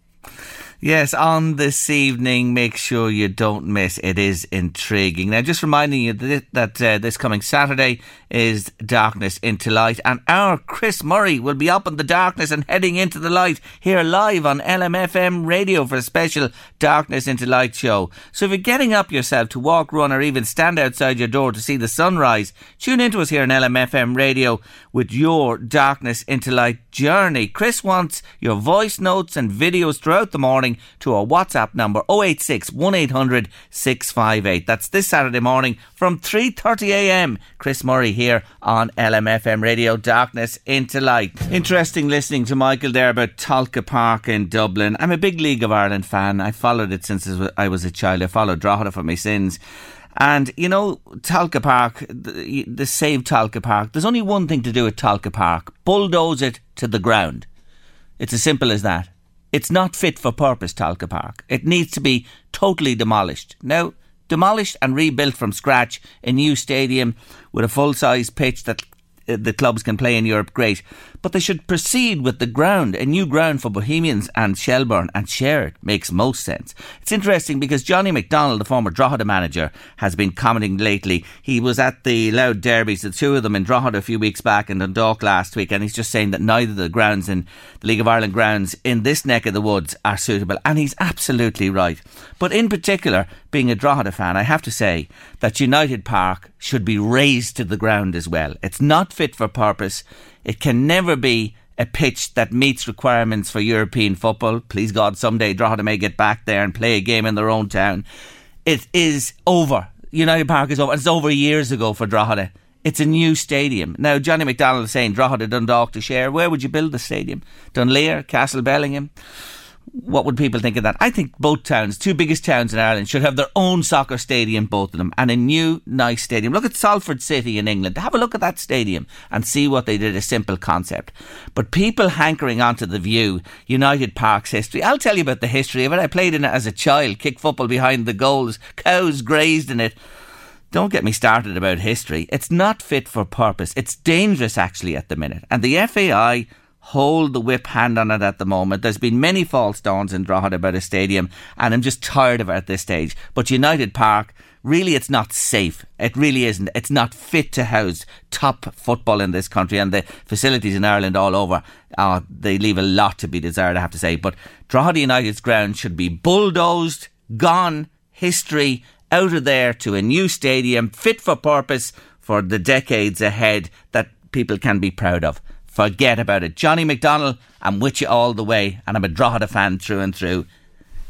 Yes, on this evening, make sure you don't miss. It is intriguing. Now, just reminding you that, that uh, this coming Saturday is Darkness into Light, and our Chris Murray will be up in the darkness and heading into the light here live on LMFM radio for a special Darkness into Light show. So if you're getting up yourself to walk, run, or even stand outside your door to see the sunrise, tune into us here on LMFM radio with your Darkness into Light journey. Chris wants your voice notes and videos throughout the morning to our WhatsApp number 086 1800 658. That's this Saturday morning from 3.30am. Chris Murray here on LMFM Radio Darkness into Light. Interesting listening to Michael there about Tolka Park in Dublin. I'm a big League of Ireland fan. I followed it since I was a child. I followed Drogheda for my sins. And, you know, Tolka Park, the, the Save Tolka Park, there's only one thing to do at Tolka Park bulldoze it to the ground. It's as simple as that. It's not fit for purpose, Tolka Park. It needs to be totally demolished. Now, demolished and rebuilt from scratch, a new stadium with a full size pitch that uh, the clubs can play in Europe, great. But they should proceed with the ground, a new ground for Bohemians and Shelbourne and share it makes most sense. It's interesting because Johnny McDonald, the former Drogheda manager, has been commenting lately. He was at the Louth Derbies, the two of them in Drogheda a few weeks back and Dundalk last week, and he's just saying that neither the grounds in the League of Ireland grounds in this neck of the woods are suitable, and he's absolutely right. But in particular, being a Drogheda fan, I have to say that United Park should be razed to the ground as well. It's not fit for purpose. It can never be a pitch that meets requirements for European football. Please God, someday Drogheda may get back there and play a game in their own town. It is over. United Park is over. It's over years ago for Drogheda. It's a new stadium. Now, Johnny McDonald is saying Drogheda, Dundalk to share. Where would you build the stadium? Dunleer, Castlebellingham? What would people think of that? I think both towns, two biggest towns in Ireland, should have their own soccer stadium, both of them, and a new, nice stadium. Look at Salford City in England. Have a look at that stadium and see what they did, a simple concept. But people hankering onto the view, United Park's history. I'll tell you about the history of it. I played in it as a child, kicked football behind the goals, cows grazed in it. Don't get me started about history. It's not fit for purpose. It's dangerous, actually, at the minute. And the FAI hold the whip hand on it at the moment. There's been many false dawns in Drogheda about a stadium, and I'm just tired of it at this stage. But United Park, really, it's not safe. It really isn't. It's not fit to house top football in this country, and the facilities in Ireland all over, uh, they leave a lot to be desired, I have to say. But Drogheda United's ground should be bulldozed, gone, history, out of there to a new stadium, fit for purpose for the decades ahead that people can be proud of. Forget about it. Johnny McDonald, I'm with you all the way, and I'm a Drogheda fan through and through.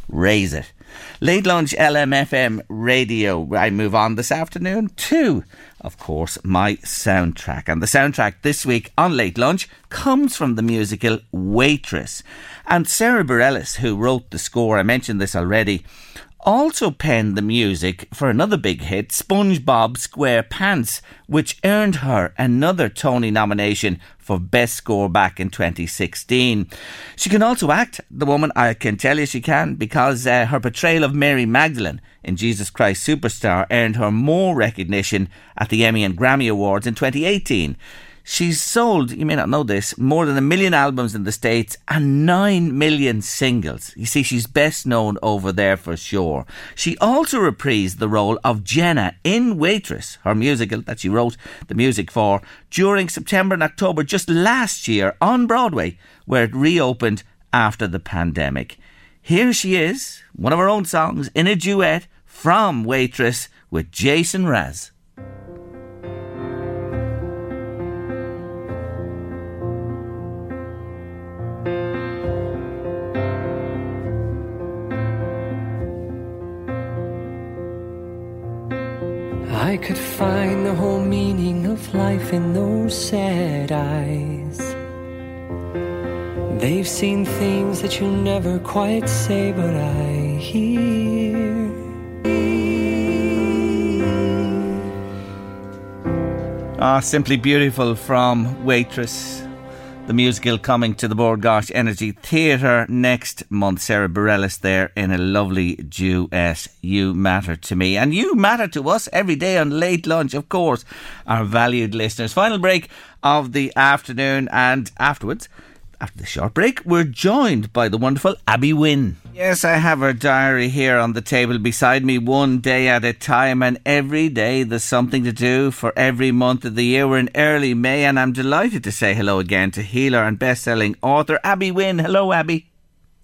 Raise it. Late lunch LMFM radio. I move on this afternoon to, of course, my soundtrack. And the soundtrack this week on Late Lunch comes from the musical Waitress. And Sara Bareilles, who wrote the score, I mentioned this already, also penned the music for another big hit, SpongeBob SquarePants, which earned her another Tony nomination for Best Score back in 2016. She can also act, the woman, I can tell you she can, because uh, her portrayal of Mary Magdalene in Jesus Christ Superstar earned her more recognition at the Emmy and Grammy Awards in 2018. She's sold, you may not know this, more than a million albums in the States and nine million singles. You see, she's best known over there for sure. She also reprised the role of Jenna in Waitress, her musical that she wrote the music for, during September and October just last year on Broadway, where it reopened after the pandemic. Here she is, one of her own songs, in a duet from Waitress with Jason Mraz.
I could find the whole meaning of life in those sad eyes. They've seen things that you never quite say, but I hear.
Ah, simply beautiful from Waitress. The musical coming to the Bord Gáis Energy Theatre next month. Sara Bareilles there in a lovely duet. You matter to me. And you matter to us every day on late lunch, of course, our valued listeners. Final break of the afternoon and afterwards After the short break, we're joined by the wonderful Abby Wynn. Yes, I have her diary here on the table beside me, one day at a time, and every day there's something to do for every month of the year. We're in early May, and I'm delighted to say hello again to healer and best-selling author Abby Wynn. Hello, Abby.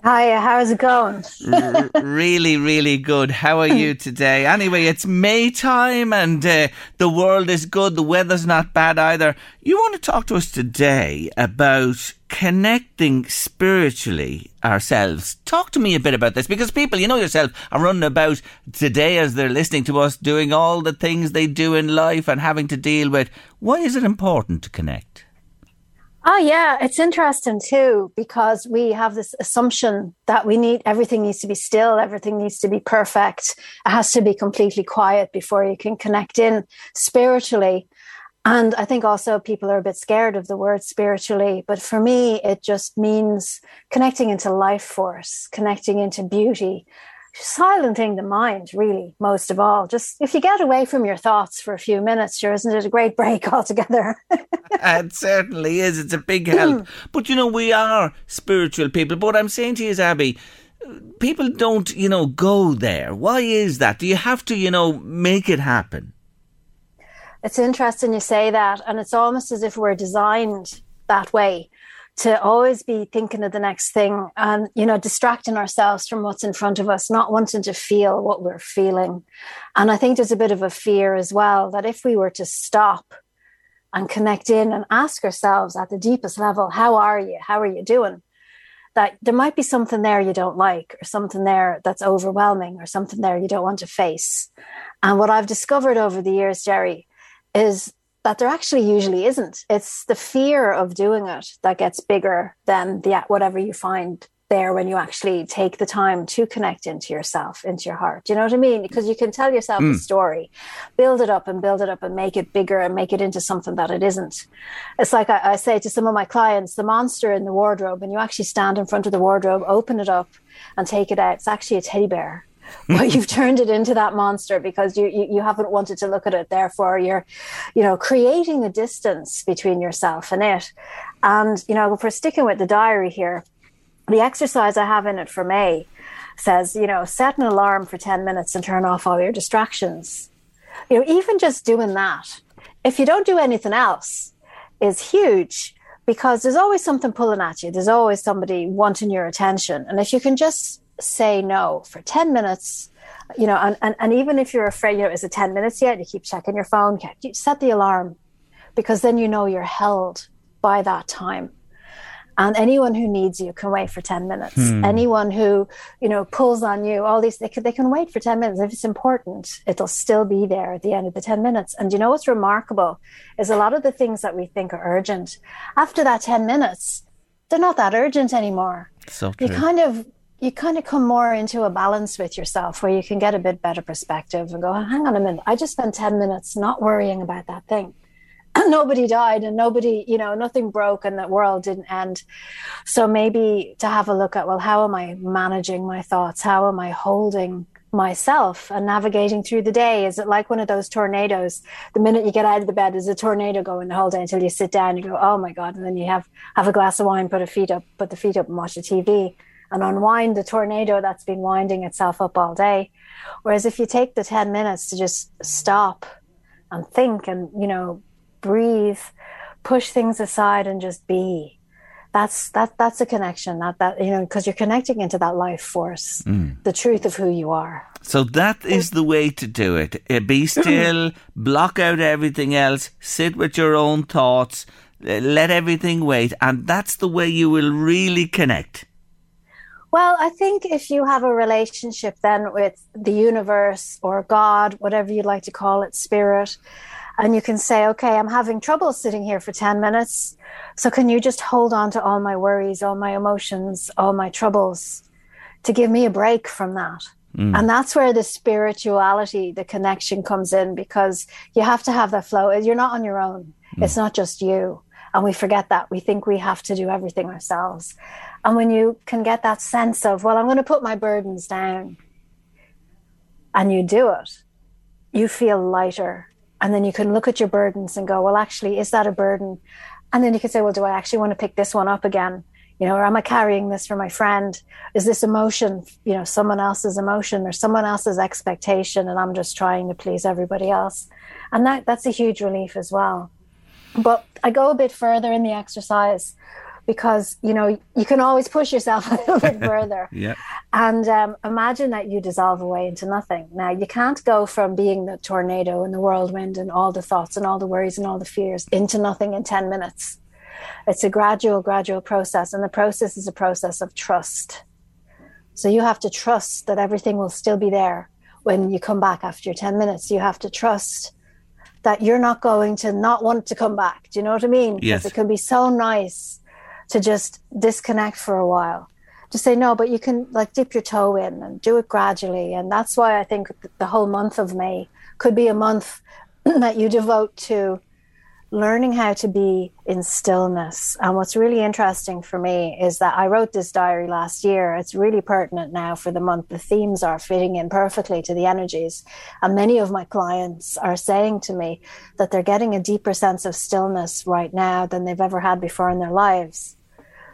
Hi, how's it going?
R- really, really good. How are you today? Anyway, it's May time and uh, the world is good. The weather's not bad either. You want to talk to us today about connecting spiritually ourselves. Talk to me a bit about this because people, you know yourself, are running about today as they're listening to us, doing all the things they do in life and having to deal with. Why is it important to connect?
Oh yeah, it's interesting too because we have this assumption that we need everything needs to be still, everything needs to be perfect. It has to be completely quiet before you can connect in spiritually. And I think also people are a bit scared of the word spiritually, but for me it just means connecting into life force, connecting into beauty, silencing the mind really most of all. Just if you get away from your thoughts for a few minutes sure isn't it a great break altogether?
It certainly is. It's a big help. But you know we are spiritual people. But what i'm saying to you is abby people don't you know go there. Why is that? Do you have to you know make it happen?
It's interesting you say that and it's almost as if we're designed that way to always be thinking of the next thing and you know distracting ourselves from what's in front of us not wanting to feel what we're feeling. And i think there's a bit of a fear as well that if we were to stop and connect in and ask ourselves at the deepest level how are you? How are you doing? that there might be something there you don't like or something there that's overwhelming or something there you don't want to face. And what i've discovered over the years jerry is that there actually usually isn't. It's the fear of doing it that gets bigger than the whatever you find there when you actually take the time to connect into yourself, into your heart. Do you know what I mean? Because you can tell yourself
Mm.
a story, build it up and build it up and make it bigger and make it into something that it isn't. It's like I, I say to some of my clients, the monster in the wardrobe, and you actually stand in front of the wardrobe, open it up, and take it out. It's actually a teddy bear but you've turned it into that monster because you, you you haven't wanted to look at it. Therefore you're you know creating a distance between yourself and it. And you know if we're sticking with the diary here the exercise i have in it for may says you know set an alarm for 10 minutes and turn off all your distractions. You know even just doing that if you don't do anything else is huge because there's always something pulling at you. There's always somebody wanting your attention. And if you can just say no for 10 minutes you know and, and, and even if you're afraid you know is it 10 minutes yet? You keep checking your phone you set the alarm because then you know you're held by that time. And anyone who needs you can wait for 10 minutes.
Hmm.
anyone who you know pulls on you all these they can, they can wait for 10 minutes. If it's important it'll still be there at the end of the 10 minutes. And you know what's remarkable is a lot of the things that we think are urgent after that 10 minutes they're not that urgent anymore.
So
you kind of you kind of come more into a balance with yourself where you can get a bit better perspective and go hang on a minute i just spent 10 minutes not worrying about that thing. And nobody died and nobody you know nothing broke and the world didn't end. So maybe to have a look at well how am i managing my thoughts? How am i holding myself and navigating through the day? Is it like one of those tornadoes? The minute you get out of the bed there's a tornado going the whole day until you sit down you go oh my god and then you have have a glass of wine put a feet up put the feet up and watch the tv and unwind the tornado that's been winding itself up all day whereas if you take the 10 minutes to just stop and think and you know breathe push things aside and just be that's that that's a connection that that you know because you're connecting into that life force
Mm.
the truth of who you are
So that is the way to do it. Uh, Be still, block out everything else, sit with your own thoughts, uh, let everything wait, and that's the way you will really connect.
Well, I think if you have a relationship then with the universe or God, whatever you like to call it, spirit, and you can say, okay, I'm having trouble sitting here for 10 minutes. So can you just hold on to all my worries, all my emotions, all my troubles to give me a break from that?
Mm.
And that's where the spirituality, the connection comes in because you have to have that flow. You're not on your own. It's not just you. And we forget that. We think we have to do everything ourselves. And when you can get that sense of, well, I'm going to put my burdens down, and you do it, you feel lighter. And then you can look at your burdens and go, well, actually, is that a burden? And then you can say, well, do I actually want to pick this one up again? You know, or am I carrying this for my friend? Is this emotion, you know, someone else's emotion or someone else's expectation, and I'm just trying to please everybody else? And that that's a huge relief as well. But I go a bit further in the exercise because you know you can always push yourself a little bit further. And um, imagine that you dissolve away into nothing. Now, you can't go from being the tornado and the whirlwind and all the thoughts and all the worries and all the fears into nothing in 10 minutes. It's a gradual, gradual process. And the process is a process of trust. So you have to trust that everything will still be there when you come back after your 10 minutes. You have to trust that you're not going to not want to come back. Do you know what I mean?
Yes.
Because it can be so nice to just disconnect for a while. To say no but you can like dip your toe in and do it gradually. And that's why i think the whole month of may could be a month that you devote to learning how to be in stillness. And what's really interesting for me is that i wrote this diary last year. It's really pertinent now for the month. The themes are fitting in perfectly to the energies. And many of my clients are saying to me that they're getting a deeper sense of stillness right now than they've ever had before in their lives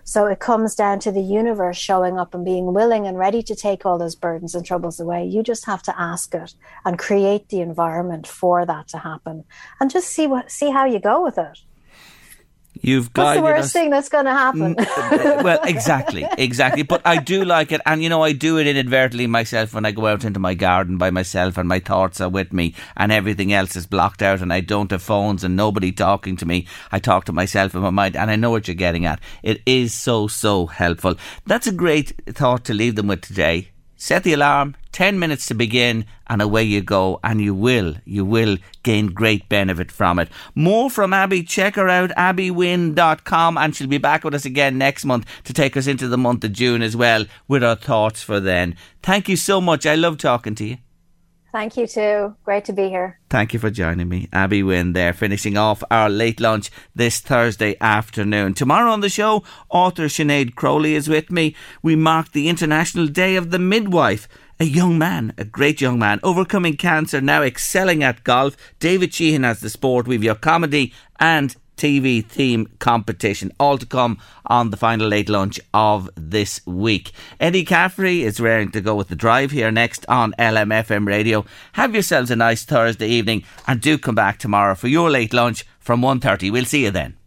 so it comes down to the universe showing up and being willing and ready to take all those burdens and troubles away. You just have to ask it and create the environment for that to happen and just see what see how you go with it.
You've
What's the worst
us.
thing that's going to happen?
Mm, uh, well, exactly, exactly. But I do like it, and you know, I do it inadvertently myself when I go out into my garden by myself, and my thoughts are with me, and everything else is blocked out, and I don't have phones and nobody talking to me. I talk to myself in my mind, and I know what you're getting at. It is so so helpful. That's a great thought to leave them with today. Set the alarm, 10 minutes to begin, and away you go, and you will, you will gain great benefit from it. More from Abby, check her out, abbywynn.com, and she'll be back with us again next month to take us into the month of June as well with our thoughts for then. Thank you so much. I love talking to you.
Thank you too. Great to be here.
Thank you for joining me. Abby Wynn there, finishing off our late lunch this Thursday afternoon. Tomorrow on the show, author Sinead Crowley is with me. We mark the International Day of the Midwife. A young man, a great young man, overcoming cancer, now excelling at golf. David Sheehan has the sport. We've your comedy and TV theme competition. All to come on the final late lunch of this week. Eddie Caffrey is raring to go with the drive here next on LMFM radio. Have yourselves a nice Thursday evening and do come back tomorrow for your late lunch from 1.30. We'll see you then.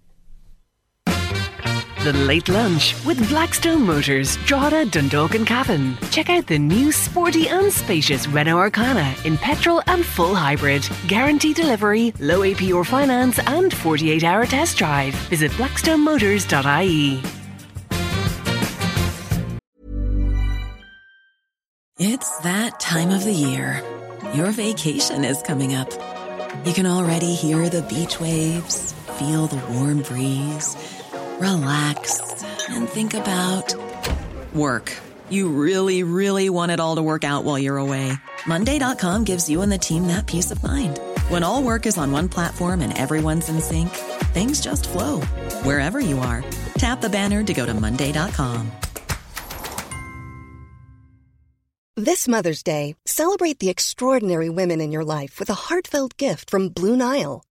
The Late Lunch with Blackstone Motors, Drogheda, Dundalk and Cavan. Check out the new sporty and spacious Renault Arkana in petrol and full hybrid. Guarantee delivery, low APR finance and 48 hour test drive. Visit blackstonemotors.ie.
It's that time of the year. Your vacation is coming up. You can already hear the beach waves, feel the warm breeze, relax, and think about work. You really, really want it all to work out while you're away. Monday.com gives you and the team that peace of mind. When all work is on one platform and everyone's in sync, things just flow wherever you are. Tap the banner to go to Monday.com.
This Mother's Day, celebrate the extraordinary women in your life with a heartfelt gift from Blue Nile.